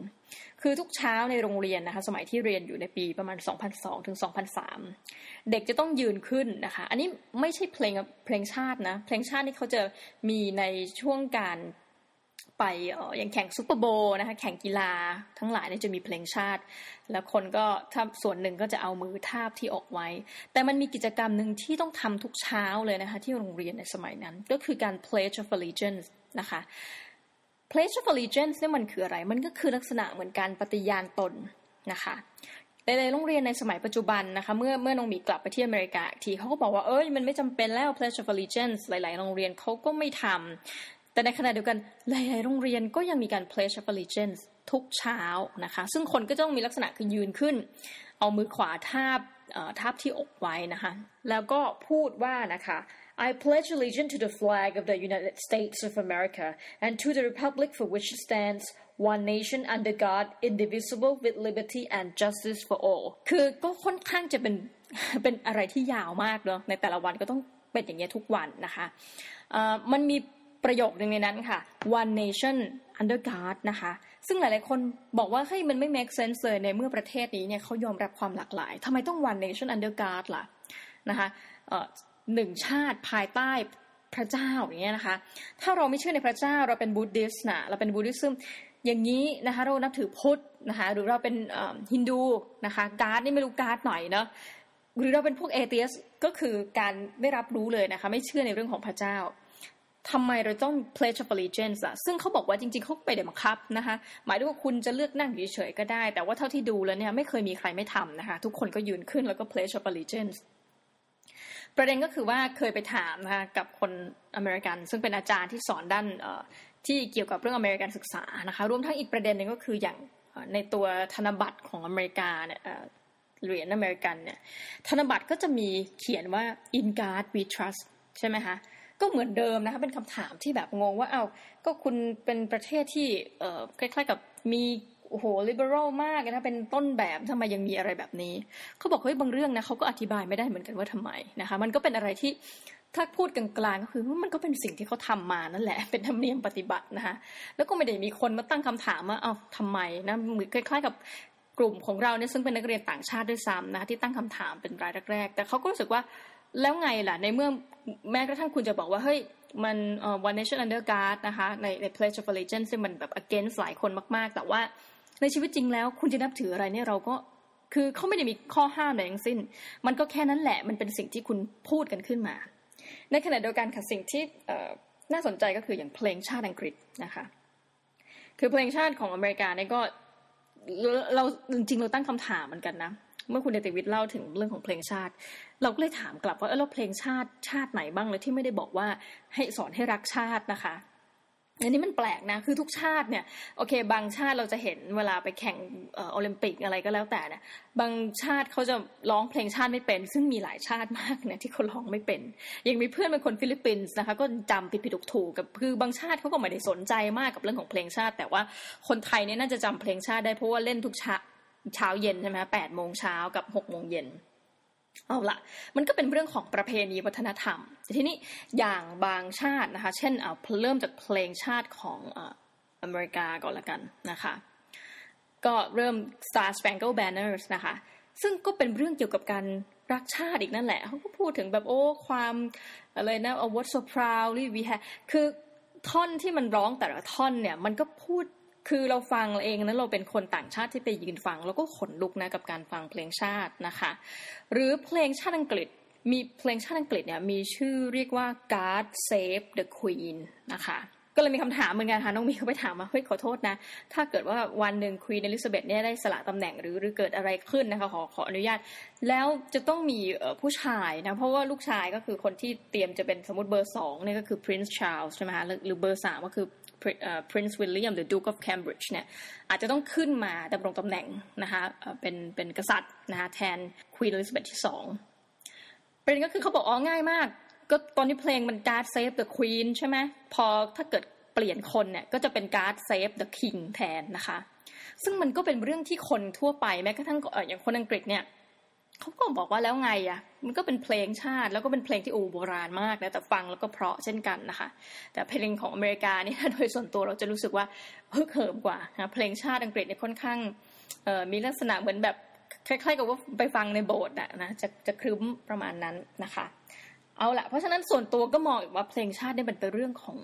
คือทุกเช้าในโรงเรียนนะคะ สมัยที่เรียนอยู่ในปีประมาณ 2002 ถึง 2003 เด็กจะต้องยืนขึ้นนะคะ อันนี้ไม่ใช่เพลงเพลงชาตินะ เพลงชาตินี่เขาจะมีในช่วงการไปอย่างแข่งซูเปอร์โบนะคะแข่งกีฬาทั้งหลายเนี่ยจะมีเพลงชาติ แล้วคนก็ถ้าส่วนหนึ่งก็จะเอามือทาบที่ออกไว้ แต่มันมีกิจกรรมหนึ่งที่ต้องทำทุกเช้าเลยนะคะที่โรงเรียนในสมัยนั้น ก็คือการ pledge of allegiance นะคะ pledge of allegiance เนี่ยมันคืออะไร มันก็คือลักษณะเหมือนการปฏิญาณตนนะคะในโรงเรียนในสมัยปัจจุบันนะคะ เมื่อเมื่อน้องมีกลับไปที่อเมริกาทีเขาก็บอกว่าเอ้ยมันไม่จำเป็นแล้ว pledge of allegiance หลาย ๆ โรงเรียนเขาก็ไม่ทำแต่ในขณะเดียวกันหลาย ๆ โรงเรียนก็ยังมีการ pledge of allegiance ทุกเช้านะคะ ซึ่งคนก็ต้องมีลักษณะคือยืนขึ้น เอามือขวาทาบทาบที่อกไว้นะคะ แล้วก็พูดว่านะคะ I pledge allegiance to the flag of the United States of America and to the republic for which it stands, one nation under God, indivisible with liberty and justice for all คือก็ค่อนข้างจะเป็นเป็นอะไรที่ยาวมากเนาะในแต่ละวันก็ต้องเป็นอย่างเงี้ยทุกวันนะคะมันมีประโยคหนึ่งในนั้นค่ะ one nation under God นะคะ ซึ่งหลายๆ คนบอกว่าเฮ้ยมันไม่ make sense เลยในเมื่อประเทศนี้เนี่ยเขายอมรับความหลากหลายทำไมต้อง one nation under God ล่ะนะคะ หนึ่งชาติภายใต้พระเจ้าอย่างเงี้ยนะคะ ถ้าเราไม่เชื่อในพระเจ้าเราเป็น Buddhist นะเราเป็น Buddhism อย่างนี้นะคะเรานับถือพุทธนะคะหรือเราเป็นฮินดูนะคะ God นี่ไม่รู้ God ไหนเนาะหรือเราเป็นพวก atheist ก็คือการไม่รับรู้เลยนะคะไม่เชื่อในเรื่องของพระเจ้าทำไมเราต้อง pledge of allegiance อะซึ่งเขาบอกว่าจริงๆเขาไปเดี๋ยวบังคับนะคะหมายถึงว่าคุณจะเลือกนั่งเฉยๆก็ได้ แต่ว่าเท่าที่ดูแล้วเนี่ยไม่เคยมีใครไม่ทำนะคะทุกคนก็ยืนขึ้นแล้วก็ pledge of allegiance ประเด็นก็คือว่าเคยไปถามนะคะกับคนอเมริกัน ซึ่งเป็นอาจารย์ที่สอนด้านที่เกี่ยวกับเรื่องอเมริกันศึกษานะคะรวมทั้งอีกประเด็นหนึ่งก็คืออย่างในตัวธนบัตรของอเมริกาเนี่ยเหรียญอเมริกันเนี่ยธนบัตรก็จะมีเขียนว่า in God we trust ใช่ไหมคะก็เหมือนเดิมนะคะเป็นคำถามที่แบบงงว่าเอ้าก็คุณเป็นประเทศที่เออคล้ายๆกับมี โอ้โห liberal มากนะเป็นต้นแบบทำไมยังมีอะไรแบบนี้ เขาบอกเฮ้ยบางเรื่องนะเขาก็อธิบายไม่ได้เหมือนกันว่าทำไมนะคะ มันก็เป็นอะไรที่ถ้าพูดกลางๆก็คือมันก็เป็นสิ่งที่เขาทามานั่นแหละ เป็นธรรมเนียมปฏิบัตินะคะแล้วก็ไม่ได้มีคนมาตั้งคำถามว่าเอา้าทำไมนะเหมือนคล้ายๆกับกลุ่มของเราเนี่ยซึ่งเป็นนักเรียนต่างชาติด้วยซ้ำนะคะที่ตั้งคำถามเป็นรายแรกๆแต่เขาก็รู้สึกว่าแล้วไงล่ะในเมื่อแม้กระทั่งคุณจะบอกว่าเฮ้ยมันเอ่อ one nation under God นะคะในใน pledge of allegiance ซึ่งมันแบบ against หลายคนมากๆ แต่ว่า ในชีวิตจริงแล้ว คุณจะนับถืออะไรเนี่ยเราก็คือเขาไม่ได้มีข้อห้ามอะไรทั้งสิ้น มันก็แค่นั้นแหละ มันเป็นสิ่งที่คุณพูดกันขึ้นมา ในขณะเดียวกันค่ะสิ่งที่น่าสนใจก็คืออย่างเพลงชาติอังกฤษนะคะ คือเพลงชาติของอเมริกาเนี่ยก็เราจริงๆเราตั้งคำถามเหมือนกันนะ เมื่อคุณเดติวิทเล่าถึงเรื่องของเพลงชาติ เราก็เลยถามกลับว่าเออเราเพลงชาติชาติไหนบ้างเลยที่ไม่ได้บอกว่าให้สอนให้รักชาตินะคะ อันนี้มันแปลกนะ คือทุกชาติเนี่ยโอเค บางชาติเราจะเห็นเวลาไปแข่งโอลิมปิกอะไรก็แล้วแต่เนี่ยบางชาติเขาจะร้องเพลงชาติไม่เป็น ซึ่งมีหลายชาติมากเนี่ยที่เขาร้องไม่เป็น ยังมีเพื่อนเป็นคนฟิลิปปินส์นะคะ ก็จำผิดผิดถูกถูกคือบางชาติเขาก็ไม่ได้สนใจมากกับเรื่องของเพลงชาติ แต่ว่าคนไทยเนี่ยน่าจะจำเพลงชาติได้เพราะว่าเล่นทุกชาเช้าเย็นใช่ไหมแปดโมงเช้ากับหกโมงเย็น เอาละมันก็เป็นเรื่องของประเพณีวัฒนธรรมทีนี้อย่างบางชาตินะคะ เช่นเอาเริ่มจากเพลงชาติของอเมริกาก่อนละกันนะคะ ก็เริ่ม Star Spangled Banners นะคะ ซึ่งก็เป็นเรื่องเกี่ยวกับการรักชาติอีกนั่นแหละ เขาก็พูดถึงแบบโอ้ความอะไรนะ a what so proudly we have คือท่อนที่มันร้องแต่ละท่อนเนี่ย มันก็พูด คือเราฟังเองนั้นเราเป็นคนต่างชาติที่ไปยืนฟัง แล้วก็ขนลุกนะกับการฟังเพลงชาตินะคะ หรือเพลงชาติอังกฤษมีเพลงชาติอังกฤษเนี่ยมีชื่อเรียกว่า God Save the Queen นะคะก็เลยมีคำถามเหมือนกันค่ะน้องมีเขาไปถามว่าเฮ้ยขอโทษนะ ถ้าเกิดว่าวันหนึ่ง Queen Elizabeth เนี่ยได้สละตำแหน่งหรือหรือเกิดอะไรขึ้นนะคะขอขออนุญาต แล้วจะต้องมีผู้ชายนะเพราะว่าลูกชายก็คือคนที่เตรียมจะเป็นสมมติเบอร์สองเนี่ยก็คือ Prince Charles ใช่ไหมคะหรือเบอร์สามก็คือ Prince William the Duke of Cambridge เนี่ยอาจจะต้องขึ้นมาดำรงตำแหน่งนะคะเป็นเป็นกษัตริย์นะคะแทนควีนอลิซาเบธที่สองประเด็นก็คือเขาบอกอ๋อง่ายมาก ก็ตอนนี้เพลงมัน God Save the Queen ใช่ไหมพอถ้าเกิดเปลี่ยนคนเนี่ยก็จะเป็น God Save the King แทนนะคะ ซึ่งมันก็เป็นเรื่องที่คนทั่วไปแม้กระทั่งอย่างคนอังกฤษเนี่ยเขาก็บอกว่าแล้วไงอะ มันก็เป็นเพลงชาติ แล้วก็เป็นเพลงที่โอโบราณมากนะแต่ฟังแล้วก็เพราะเช่นกันนะคะ แต่เพลงของอเมริกานี่โดยส่วนตัวเราจะรู้สึกว่าเพิ่เหิมกว่านะเพลงชาติอังกฤษเนี่ยค่อนข้างมีลักษณะเหมือนแบบคล้ายๆกับว่าไปฟังในโบสถ์นะจะจะครึ้มประมาณนั้นนะคะเอาละเพราะฉะนั้นส่วนตัวก็มองอีกว่าเพลงชาติเนี่ยเป็นเรื่องของ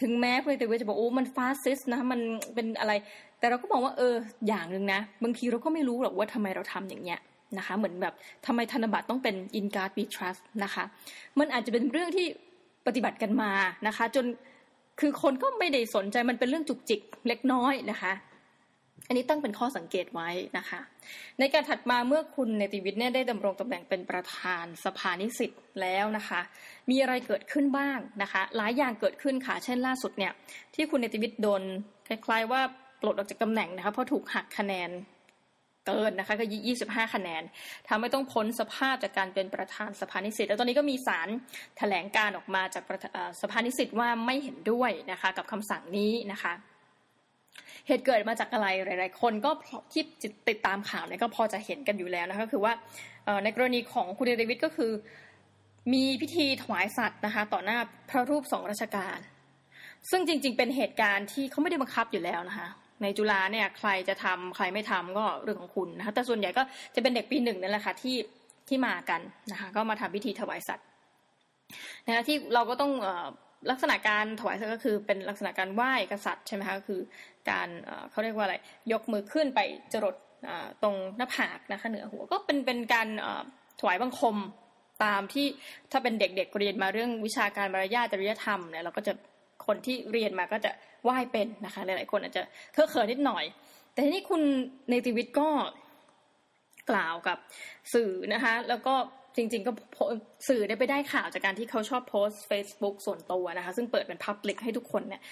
ถึงแม้คุณเตวิจะบอกโอ้มันฟาสซิสนะมันเป็นอะไร แต่เราก็มองว่าเอออย่างหนึ่งนะ บางทีเราก็ไม่รู้หรอกว่าทำไมเราทำอย่างเงี้ย นะคะ เหมือนแบบทำไมธนบัตรต้องเป็น in guard we trust นะคะ มันอาจจะเป็นเรื่องที่ปฏิบัติกันมานะคะ จนคือคนก็ไม่ได้สนใจมันเป็นเรื่องจุกจิกเล็กน้อยนะคะ อันนี้ตั้งเป็นข้อสังเกตไว้นะคะ ในการถัดมาเมื่อคุณเนติวิทย์เนี่ยได้ดำรงตำแหน่งเป็นประธานสภานิสิตแล้วนะคะ มีอะไรเกิดขึ้นบ้างนะคะ หลายอย่างเกิดขึ้นค่ะ เช่นล่าสุดเนี่ยที่คุณเนติวิทย์โดนคล้ายๆว่าปลดออกจากตำแหน่งนะคะเพราะถูกหักคะแนน เกินนะคะก็25คะแนนทำให้ต้องพ้นสภาพจากการเป็นประธานสภานิสิตแล้วตอนนี้ก็มีสารแถลงการออกมาจากสภานิสิตว่าไม่เห็นด้วยนะคะกับคำสั่งนี้นะคะเหตุเกิดมาจากอะไรหลาย ๆ คนก็ที่ติดตามข่าวเนี่ยก็พอจะเห็นกันอยู่แล้วนะคะคือว่าในกรณีของคุณเดวิดก็คือ มีพิธีถวายสัตว์นะคะ ต่อหน้าพระรูปสองราชการ ซึ่งจริง ๆ เป็นเหตุการณ์ที่เขาไม่ได้บังคับอยู่แล้วนะคะ ในจุฬาเนี่ยใครจะทำใครไม่ทำก็เรื่องของคุณนะคะแต่ส่วนใหญ่ก็จะเป็นเด็กปีหนึ่งนั่นแหละค่ะที่ที่มากันนะคะก็มาทำพิธีถวายสัตว์นะคะที่เราก็ต้องลักษณะการถวายสัตว์ก็คือเป็นลักษณะการไหว้กษัตริย์ใช่ไหมคะก็คือการเขาเรียกว่าอะไรยกมือขึ้นไปจรดตรงหน้าผากนะคะเหนือหัวก็เป็นเป็นการถวายบังคมตามที่ถ้าเป็นเด็กๆเรียนมาเรื่องวิชาการมารยาทจริยธรรมเนี่ยเราก็จะ คนที่เรียนมาก็จะไหว้เป็นนะคะหลายๆคนอาจจะเคอะเขินนิดหน่อย แต่ทีนี้คุณในทีวิตก็กล่าวกับสื่อนะคะ แล้วก็จริง ๆ ก็สื่อได้ไปได้ข่าวจากการที่เขาชอบโพสต์ Facebook ส่วนตัวนะคะ ซึ่งเปิดเป็นพับลิกให้ทุกคนเนี่ย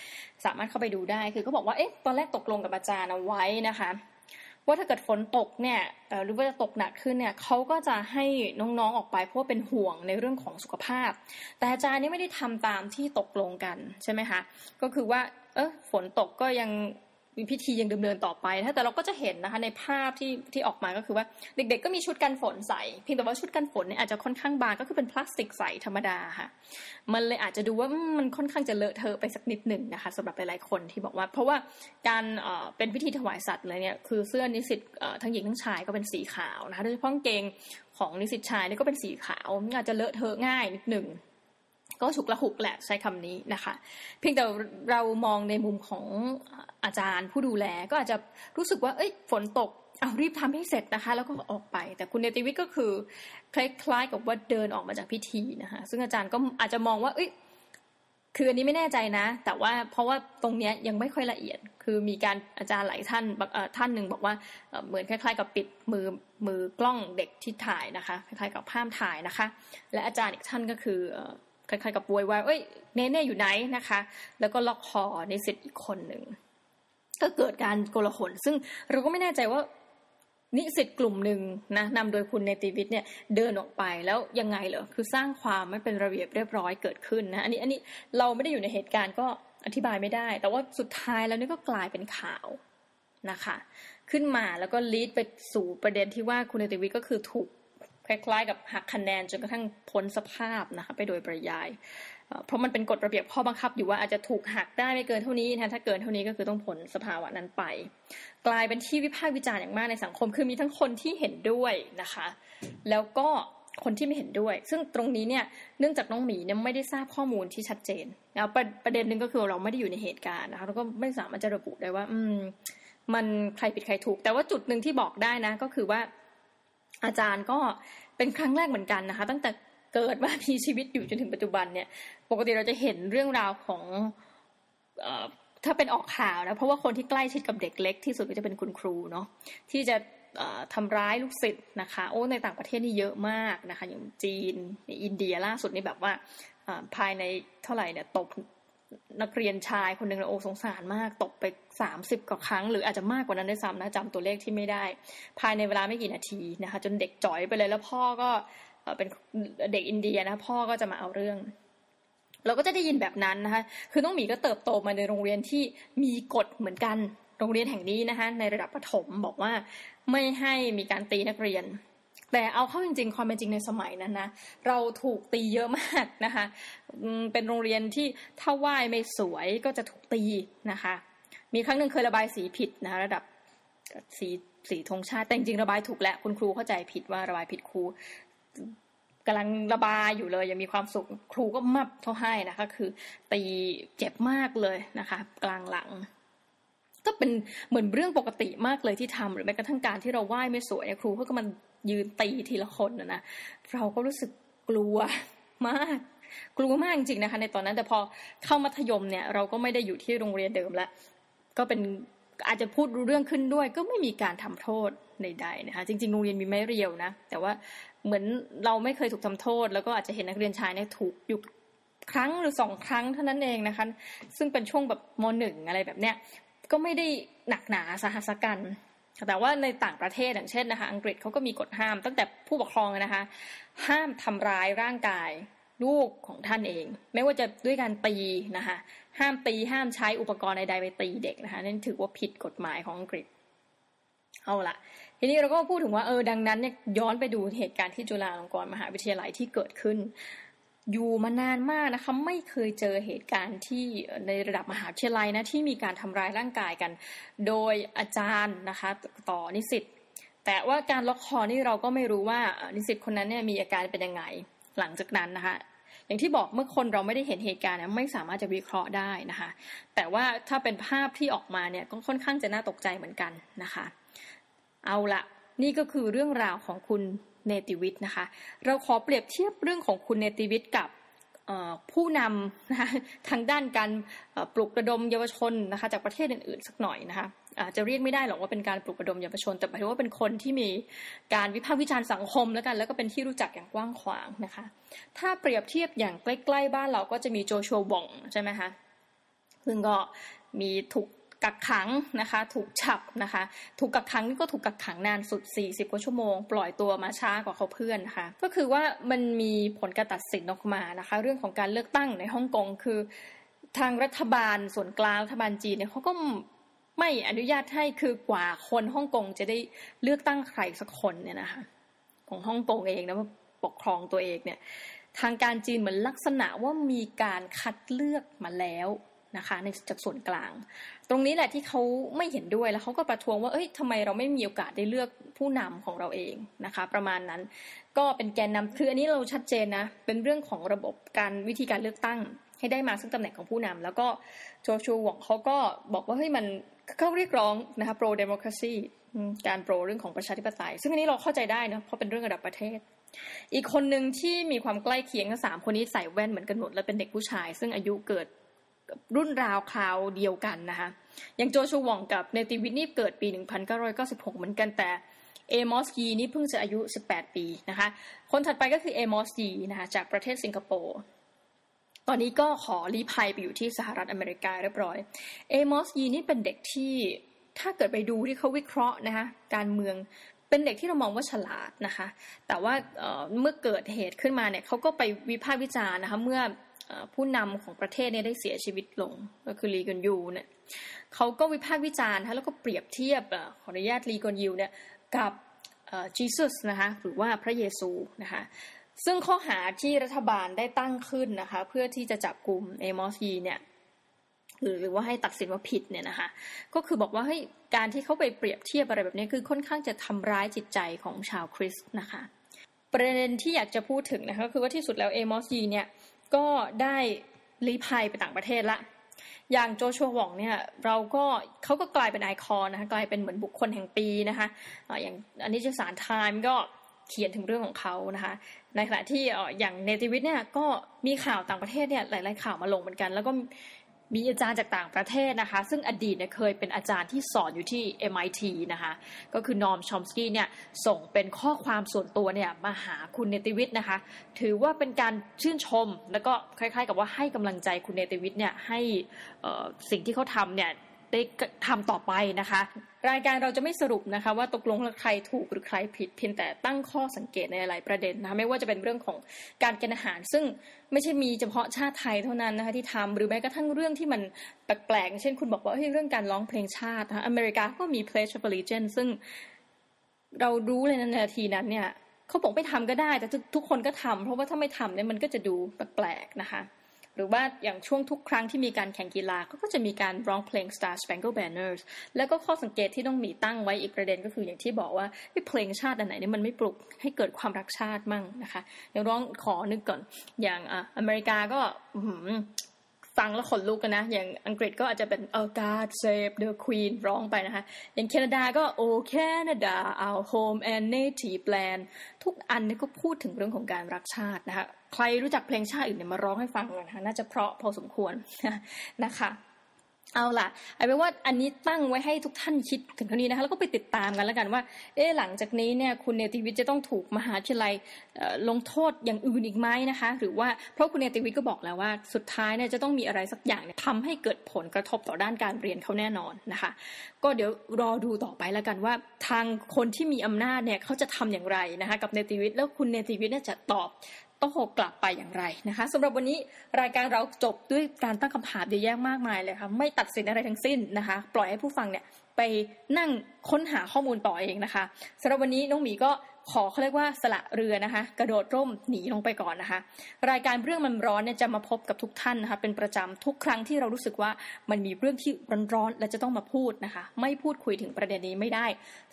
สามารถเข้าไปดูได้คือเขาบอกว่าเอ๊ะตอนแรกตกลงกับอาจารย์เอาไว้นะคะ ว่าถ้าเกิดฝนตกเนี่ยหรือว่าจะตกหนักขึ้นเนี่ยเขาก็จะให้น้องๆออกไปเพราะว่าเป็นห่วงในเรื่องของสุขภาพ แต่อาจารย์นี่ไม่ได้ทำตามที่ตกลงกันใช่ไหมคะก็คือว่าเออฝนตกก็ยัง พิธียังดำเนินต่อไปถ้าแต่เราก็จะเห็นนะคะในภาพที่ที่ออกมาก็คือว่าเด็กๆ ก็มีชุดกันฝนใส่ เพียงแต่ว่าชุดกันฝนเนี่ยอาจจะค่อนข้างบางก็คือเป็นพลาสติกใสธรรมดาค่ะ มันเลยอาจจะดูว่ามันค่อนข้างจะเลอะเทอะไปสักนิดหนึ่งนะคะสำหรับหลายๆคนที่บอกว่า เพราะว่าการเป็นพิธีถวายสัตว์เลยเนี่ยคือเสื้อนิสิตทั้งหญิงทั้งชายก็เป็นสีขาวนะคะโดยเฉพาะเกงของนิสิตชายนี่ก็เป็นสีขาวอาจจะเลอะเทอะง่ายนิดหนึ่ง ก็ฉุกละหุกแหละใช้คำนี้นะคะ เพียงแต่เรามองในมุมของอาจารย์ผู้ดูแลก็อาจจะรู้สึกว่าเอ้ยฝนตกเอารีบทำให้เสร็จนะคะ แล้วก็ออกไป แต่คุณเนติวิทย์ก็คือ คล้ายๆกับว่าเดินออกมาจากพิธีนะคะซึ่งอาจารย์ก็อาจจะมองว่า เอ้ยคืออันนี้ไม่แน่ใจนะ แต่ว่าเพราะว่าตรงเนี้ยยังไม่ค่อยละเอียด คือมีการอาจารย์หลายท่านท่านหนึ่งบอกว่าเหมือนคล้าย ๆ กับปิดมือมือกล้องเด็กที่ถ่ายนะคะ คล้ายๆกับภาพถ่ายนะคะ และอาจารย์อีกท่านก็คือ คล้ายๆกับววยวายเอ้ยเนเน่อยู่ไหนนะคะ แล้วก็ล็อกคอในสิทธิ์อีกคนหนึ่งก็เกิดการโกลาหล ซึ่งเราก็ไม่แน่ใจว่านิสิตกลุ่มหนึ่งนะนำโดยคุณเนติวิทย์เนี่ยเดินออกไปแล้วยังไงเหรอคือสร้างความไม่เป็นระเบียบเรียบร้อยเกิดขึ้นนะอันนี้อันนี้เราไม่ได้อยู่ในเหตุการณ์ก็อธิบายไม่ได้ แต่ว่าสุดท้ายแล้วนี่ก็กลายเป็นข่าวนะคะ ขึ้นมาแล้วก็ลีดไปสู่ประเด็นที่ว่าคุณเนติวิทย์ก็คือถูก คล้ายๆ กับหักคะแนนจนกระทั่งพ้นสภาพนะคะไปโดยปริยาย เพราะมันเป็นกฎระเบียบข้อบังคับอยู่ว่าอาจจะถูกหักได้ไม่เกินเท่านี้นะถ้าเกินเท่านี้ก็คือต้องผลสภาวะนั้นไป กลายเป็นที่วิพากษ์วิจารณ์อย่างมากในสังคม คือมีทั้งคนที่เห็นด้วยนะคะ แล้วก็คนที่ไม่เห็นด้วย ซึ่งตรงนี้เนี่ย เนื่องจากน้องหมีเนี่ยไม่ได้ทราบข้อมูลที่ชัดเจนแล้วประประเด็นหนึ่งก็คือเราไม่ได้อยู่ในเหตุการณ์นะคะแล้วก็ไม่สามารถจะระบุได้ว่า อืม มันใครผิดใครถูก แต่ว่าจุดหนึ่งที่บอกได้นะ ก็คือว่า อาจารย์ก็เป็นครั้งแรกเหมือนกันนะคะ ตั้งแต่เกิดมามีชีวิตอยู่จนถึงปัจจุบันเนี่ย ปกติเราจะเห็นเรื่องราวของอถ้าเป็นออกข่าวนะเพราะว่าคนที่ใกล้ชิดกับเด็กเล็กที่สุดก็จะเป็นคุณครูเนาะที่จะทำร้ายลูกศิษย์นะคะ โอ้ในต่างประเทศนี่เยอะมากนะคะ อย่างจีนอินเดียล่าสุดนี่แบบว่าภายในเท่าไหร่เนี่ยตบ นักเรียนชายคนหนึ่งโอ้สงสารมาก ตกไปสามสิบกว่าครั้ง หรืออาจจะมากกว่านั้นด้วยซ้ำนะจำตัวเลขที่ไม่ได้ ภายในเวลาไม่กี่นาทีนะคะ จนเด็กจ่อยไปเลยแล้วพ่อก็เป็นเด็กอินเดียนะพ่อก็จะมาเอาเรื่อง เราก็จะได้ยินแบบนั้นนะคะ คือน้องหมีก็เติบโตมาในโรงเรียนที่มีกฎเหมือนกัน โรงเรียนแห่งนี้นะคะในระดับประถมบอกว่าไม่ให้มีการตีนักเรียน แต่เอาเข้าจริง ๆ ความเป็นจริงในสมัยนั้นนะเราถูกตีเยอะมากนะคะเป็นโรงเรียนที่ถ้าไหว้ไม่สวยก็จะถูกตีนะคะ มีครั้งหนึ่งเคยระบายสีผิดนะระดับสีสีธงชาติแต่จริงๆระบายถูกแล้วคุณครูเข้าใจผิดว่าระบายผิดครูกำลังระบายอยู่เลยยังมีความสุขครูก็มับเขาให้นะคะ คือตีเจ็บมากเลยนะคะ กลางหลัง ก็เป็นเหมือนเรื่องปกติมากเลยที่ทำหรือแม้กระทั่งการที่เราไหว้ไม่สวยครูเขาก็มัน ยืนตีทีละคนนะนะเราก็รู้สึกกลัวมาก กลัวมากจริงๆนะคะ ในตอนนั้นแต่พอเข้ามัธยมเนี่ย เราก็ไม่ได้อยู่ที่โรงเรียนเดิมแล้วก็เป็นอาจจะพูดรู้เรื่องขึ้นด้วย ก็ไม่มีการทำโทษใดๆนะคะ จริงๆโรงเรียนมีไม้เรียวนะแต่ว่าเหมือนเราไม่เคยถูกทำโทษ แล้วก็อาจจะเห็นนักเรียนชายเนี่ยถูกอยู่ครั้งหรือสองครั้งเท่านั้นเองนะคะ ซึ่งเป็นช่วงแบบมหนึ่งอะไรแบบเนี้ยก็ไม่ได้หนักหนาสาหัสกัน แต่ว่าในต่างประเทศอย่างเช่นนะคะ อังกฤษเขาก็มีกฎห้าม ตั้งแต่ผู้ปกครองนะคะ ห้ามทำร้ายร่างกายลูกของท่านเอง ไม่ว่าจะด้วยการตีนะคะ ห้ามตีห้ามใช้อุปกรณ์ใดๆไปตีเด็กนะคะนั่นถือว่าผิดกฎหมายของอังกฤษ เอาละทีนี้เราก็พูดถึงว่าเออดังนั้นเนี่ยย้อนไปดูเหตุการณ์ที่จุฬาลงกรณ์มหาวิทยาลัยที่เกิดขึ้น อยู่มานานมากนะคะไม่เคยเจอเหตุการณ์ที่ในระดับมหาวิทยาลัยนะที่มีการทำร้ายร่างกายกัน โดยอาจารย์นะคะต่อนิสิตแต่ว่าการล็อกคอนี่เราก็ไม่รู้ว่านิสิตคนนั้นเนี่ยมีอาการเป็นยังไงหลังจากนั้นนะคะอย่างที่บอกเมื่อคนเราไม่ได้เห็นเหตุการณ์นะไม่สามารถจะวิเคราะห์ได้นะคะ แต่ว่าถ้าเป็นภาพที่ออกมาเนี่ยก็ค่อนข้างจะน่าตกใจเหมือนกันนะคะ เอาละนี่ก็คือเรื่องราวของคุณ เนติวิทย์นะคะ เราขอเปรียบเทียบเรื่องของคุณเนติวิทย์กับผู้นำนะคะทางด้านการปลุกระดมเยาวชนนะคะจากประเทศอื่นๆสักหน่อยนะคะอาจจะเรียกไม่ได้หรอกว่าเป็นการปลุกระดมเยาวชน แต่หมายถึงว่าเป็นคนที่มีการวิพากษ์วิจารณ์สังคมแล้วกัน แล้วก็เป็นที่รู้จักอย่างกว้างขวางนะคะ ถ้าเปรียบเทียบอย่างใกล้ๆบ้านเราก็จะมีโจชัวบองใช่ไหมคะซึ่งก็มีถูก กักขังนะคะ ถูกฉับนะคะ ถูกกักขังนี่ก็ถูกกักขังนานสุด 40 กว่าชั่วโมง ปล่อยตัวมาช้ากว่าเขาเพื่อนนะคะก็คือว่ามันมีผลการตัดสินออกมานะคะ เรื่องของการเลือกตั้งในฮ่องกงคือทางรัฐบาลส่วนกลางรัฐบาลจีนเนี่ยเขาก็ไม่อนุญาตให้คือกว่าคนฮ่องกงจะได้เลือกตั้งใครสักคนเนี่ยนะคะ ของฮ่องกงเองนะว่าปกครองตัวเองเนี่ย ทางการจีนเหมือนลักษณะว่ามีการคัดเลือกมาแล้ว นะคะในจากส่วนกลาง ตรงนี้แหละที่เขาไม่เห็นด้วยแล้วเขาก็ประท้วงว่าเอ้ยทำไมเราไม่มีโอกาสได้เลือกผู้นำของเราเองนะคะ ประมาณนั้นก็เป็นแกนนำคืออันนี้เราชัดเจนนะเป็นเรื่องของระบบการวิธีการเลือกตั้ง ให้ได้มาซึ่งตำแหน่งของผู้นำแล้วก็โจชูหวงเขาก็บอกว่าเฮ้ยมันเขาเรียกร้องนะคะ pro democracy การโปรเรื่องของประชาธิปไตย ซึ่งอันนี้เราเข้าใจได้นะเพราะเป็นเรื่องระดับประเทศ อีกคนหนึ่งที่มีความใกล้เคียงทั้งสามคนนี้ใส่แว่นเหมือนกันหมดและเป็นเด็กผู้ชาย ซึ่งอายุเกิด รุ่นราวคราวเดียวกันนะคะอย่างโจชูวองกับเนติวิทนี่เกิดปี 1996 เหมือนกันแต่เอมอสยีนี่เพิ่งจะอายุ 18 ปีนะคะ คนถัดไปก็คือเอมอสยีนะคะจากประเทศสิงคโปร์ตอนนี้ก็ขอรีภัยไปอยู่ที่สหรัฐอเมริกาเรียบร้อย เอมอสยีนี่เป็นเด็กที่ถ้าเกิดไปดูที่เขาวิเคราะห์นะคะการเมืองเป็นเด็กที่เรามองว่าฉลาดนะคะ แต่ว่าเมื่อเกิดเหตุขึ้นมาเนี่ยเขาก็ไปวิพากษ์วิจารณ์นะคะเมื่อ ผู้นำของประเทศเนี่ยได้เสียชีวิตลง ก็คือลีกอนยูเนี่ยเขาก็วิพากษ์วิจารณ์แล้วก็เปรียบเทียบขออนุญาตลีกอนยูเนี่ยกับจีซุสนะคะหรือว่าพระเยซูนะคะซึ่งข้อหาที่รัฐบาลได้ตั้งขึ้นนะคะเพื่อที่จะจับกลุ่มเอมอสีเนี่ยหรือว่าให้ตัดสินว่าผิดเนี่ยนะคะก็คือบอกว่าให้การที่เขาไปเปรียบเทียบอะไรแบบนี้คือค่อนข้างจะทำร้ายจิตใจของชาวคริสต์นะคะประเด็นที่อยากจะพูดถึงนะคะคือว่าที่สุดแล้วเอมอสีเนี่ย ก็ได้ลีภัยไปต่างประเทศละ อย่างโจชัวหวองเนี่ยเราก็เขาก็กลายเป็นไอคอนนะคะกลายเป็นเหมือนบุคคลแห่งปีนะคะอย่างอันนี้จะสารไทม์ก็เขียนถึงเรื่องของเขานะคะ ในขณะที่อย่างเนติวิทย์เนี่ยก็มีข่าวต่างประเทศเนี่ยหลาย ๆ ข่าวมาลงเหมือนกัน แล้วก็ มีอาจารย์จากต่างประเทศนะคะ ซึ่งอดีตเนี่ยเคยเป็นอาจารย์ที่สอนอยู่ที่ MIT นะคะ ก็คือนอมชอมสกี้เนี่ยส่งเป็นข้อความส่วนตัวเนี่ยมาหาคุณเนติวิทย์นะคะ ถือว่าเป็นการชื่นชม แล้วก็คล้ายๆ กับว่าให้กำลังใจคุณเนติวิทย์เนี่ยให้สิ่งที่เขาทำเนี่ย ได้ทำต่อไปนะคะ รายการเราจะไม่สรุปนะคะ ว่าตกลงใครถูกหรือใครผิดเพียงแต่ตั้งข้อสังเกตในหลายประเด็นนะคะไม่ว่าจะเป็นเรื่องของการกินอาหาร ซึ่งไม่ใช่มีเฉพาะชาติไทยเท่านั้นนะคะที่ทำหรือแม้กระทั่งเรื่องที่มันแปลกๆเช่นคุณบอกว่าเฮ้ยเรื่องการร้องเพลงชาตินะคะอเมริกาก็มี Pledge of Allegiance ซึ่งเรารู้เลยในนาทีนั้นเนี่ยเขาบอกไม่ทำก็ได้ แต่ทุกคนก็ทำเพราะว่าถ้าไม่ทำเนี่ยมันก็จะดูแปลกๆนะคะ หรือว่าอย่างช่วงทุกครั้งที่มีการแข่งกีฬาก็จะมีการร้องเพลง Star Spangled Banners แล้วก็ข้อสังเกตที่ต้องมีตั้งไว้อีกประเด็นก็คืออย่างที่บอกว่าเพลงชาติอันไหนนี่มันไม่ปลุกให้เกิดความรักชาติมั่งนะคะอย่างร้องขอนึกก่อนอย่างอะอเมริกาก็ ฟังแล้วขนลุกกันนะ อย่างอังกฤษก็อาจจะเป็น Oh God save the Queen ร้องไปนะคะ อย่างแคนาดาก็ Oh Canada our home and native land ทุกอันนี่ก็พูดถึงเรื่องของการรักชาตินะคะ ใครรู้จักเพลงชาติอื่นเนี่ยมาร้องให้ฟังกันนะคะน่าจะเพราะพอสมควรนะคะ เอาล่ะไอ้เป็นว่าอันนี้ตั้งไว้ให้ทุกท่านคิดถึงเท่านี้นะคะแล้วก็ไปติดตามกันแล้วกันว่า เอ๊หลังจากนี้เนี่ยคุณเนติวิทย์จะต้องถูกมหาวิทยาลัยลงโทษอย่างอื่นอีกไหมนะคะ หรือว่าเพราะคุณเนติวิทย์ก็บอกแล้วว่าสุดท้ายเนี่ยจะต้องมีอะไรสักอย่างเนี่ยทำให้เกิดผลกระทบต่อด้านการเรียนเขาแน่นอนนะคะ ก็เดี๋ยวรอดูต่อไปแล้วกันว่า ทางคนที่มีอำนาจเนี่ยเขาจะทำอย่างไรนะคะกับเนติวิทย์แล้วคุณเนติวิทย์เนี่ยจะตอบ ต้องหกกลับไปอย่างไรนะคะสำหรับวันนี้รายการเราจบด้วยการตั้งคำถามเยอะแยะมากมายเลยค่ะไม่ตัดสินอะไรทั้งสิ้นนะคะ ปล่อยให้ผู้ฟังเนี่ย ไปนั่งค้นหาข้อมูลต่อเองนะคะสำหรับวันนี้น้องหมีก็ขอเขาเรียกว่าสละเรือนะคะ กระโดดร่มหนีลงไปก่อนนะคะ รายการเรื่องมันร้อนเนี่ยจะมาพบกับทุกท่านนะคะเป็นประจำทุกครั้งที่เรารู้สึกว่ามันมีเรื่องที่ร้อนๆและจะต้องมาพูดนะคะ ไม่พูดคุยถึงประเด็นนี้ไม่ได้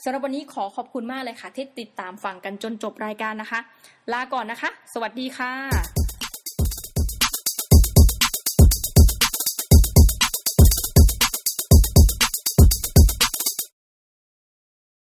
สำหรับวันนี้ขอขอบคุณมากเลยค่ะ ที่ติดตามฟังกันจนจบรายการนะคะ ลาก่อนนะคะ สวัสดีค่ะ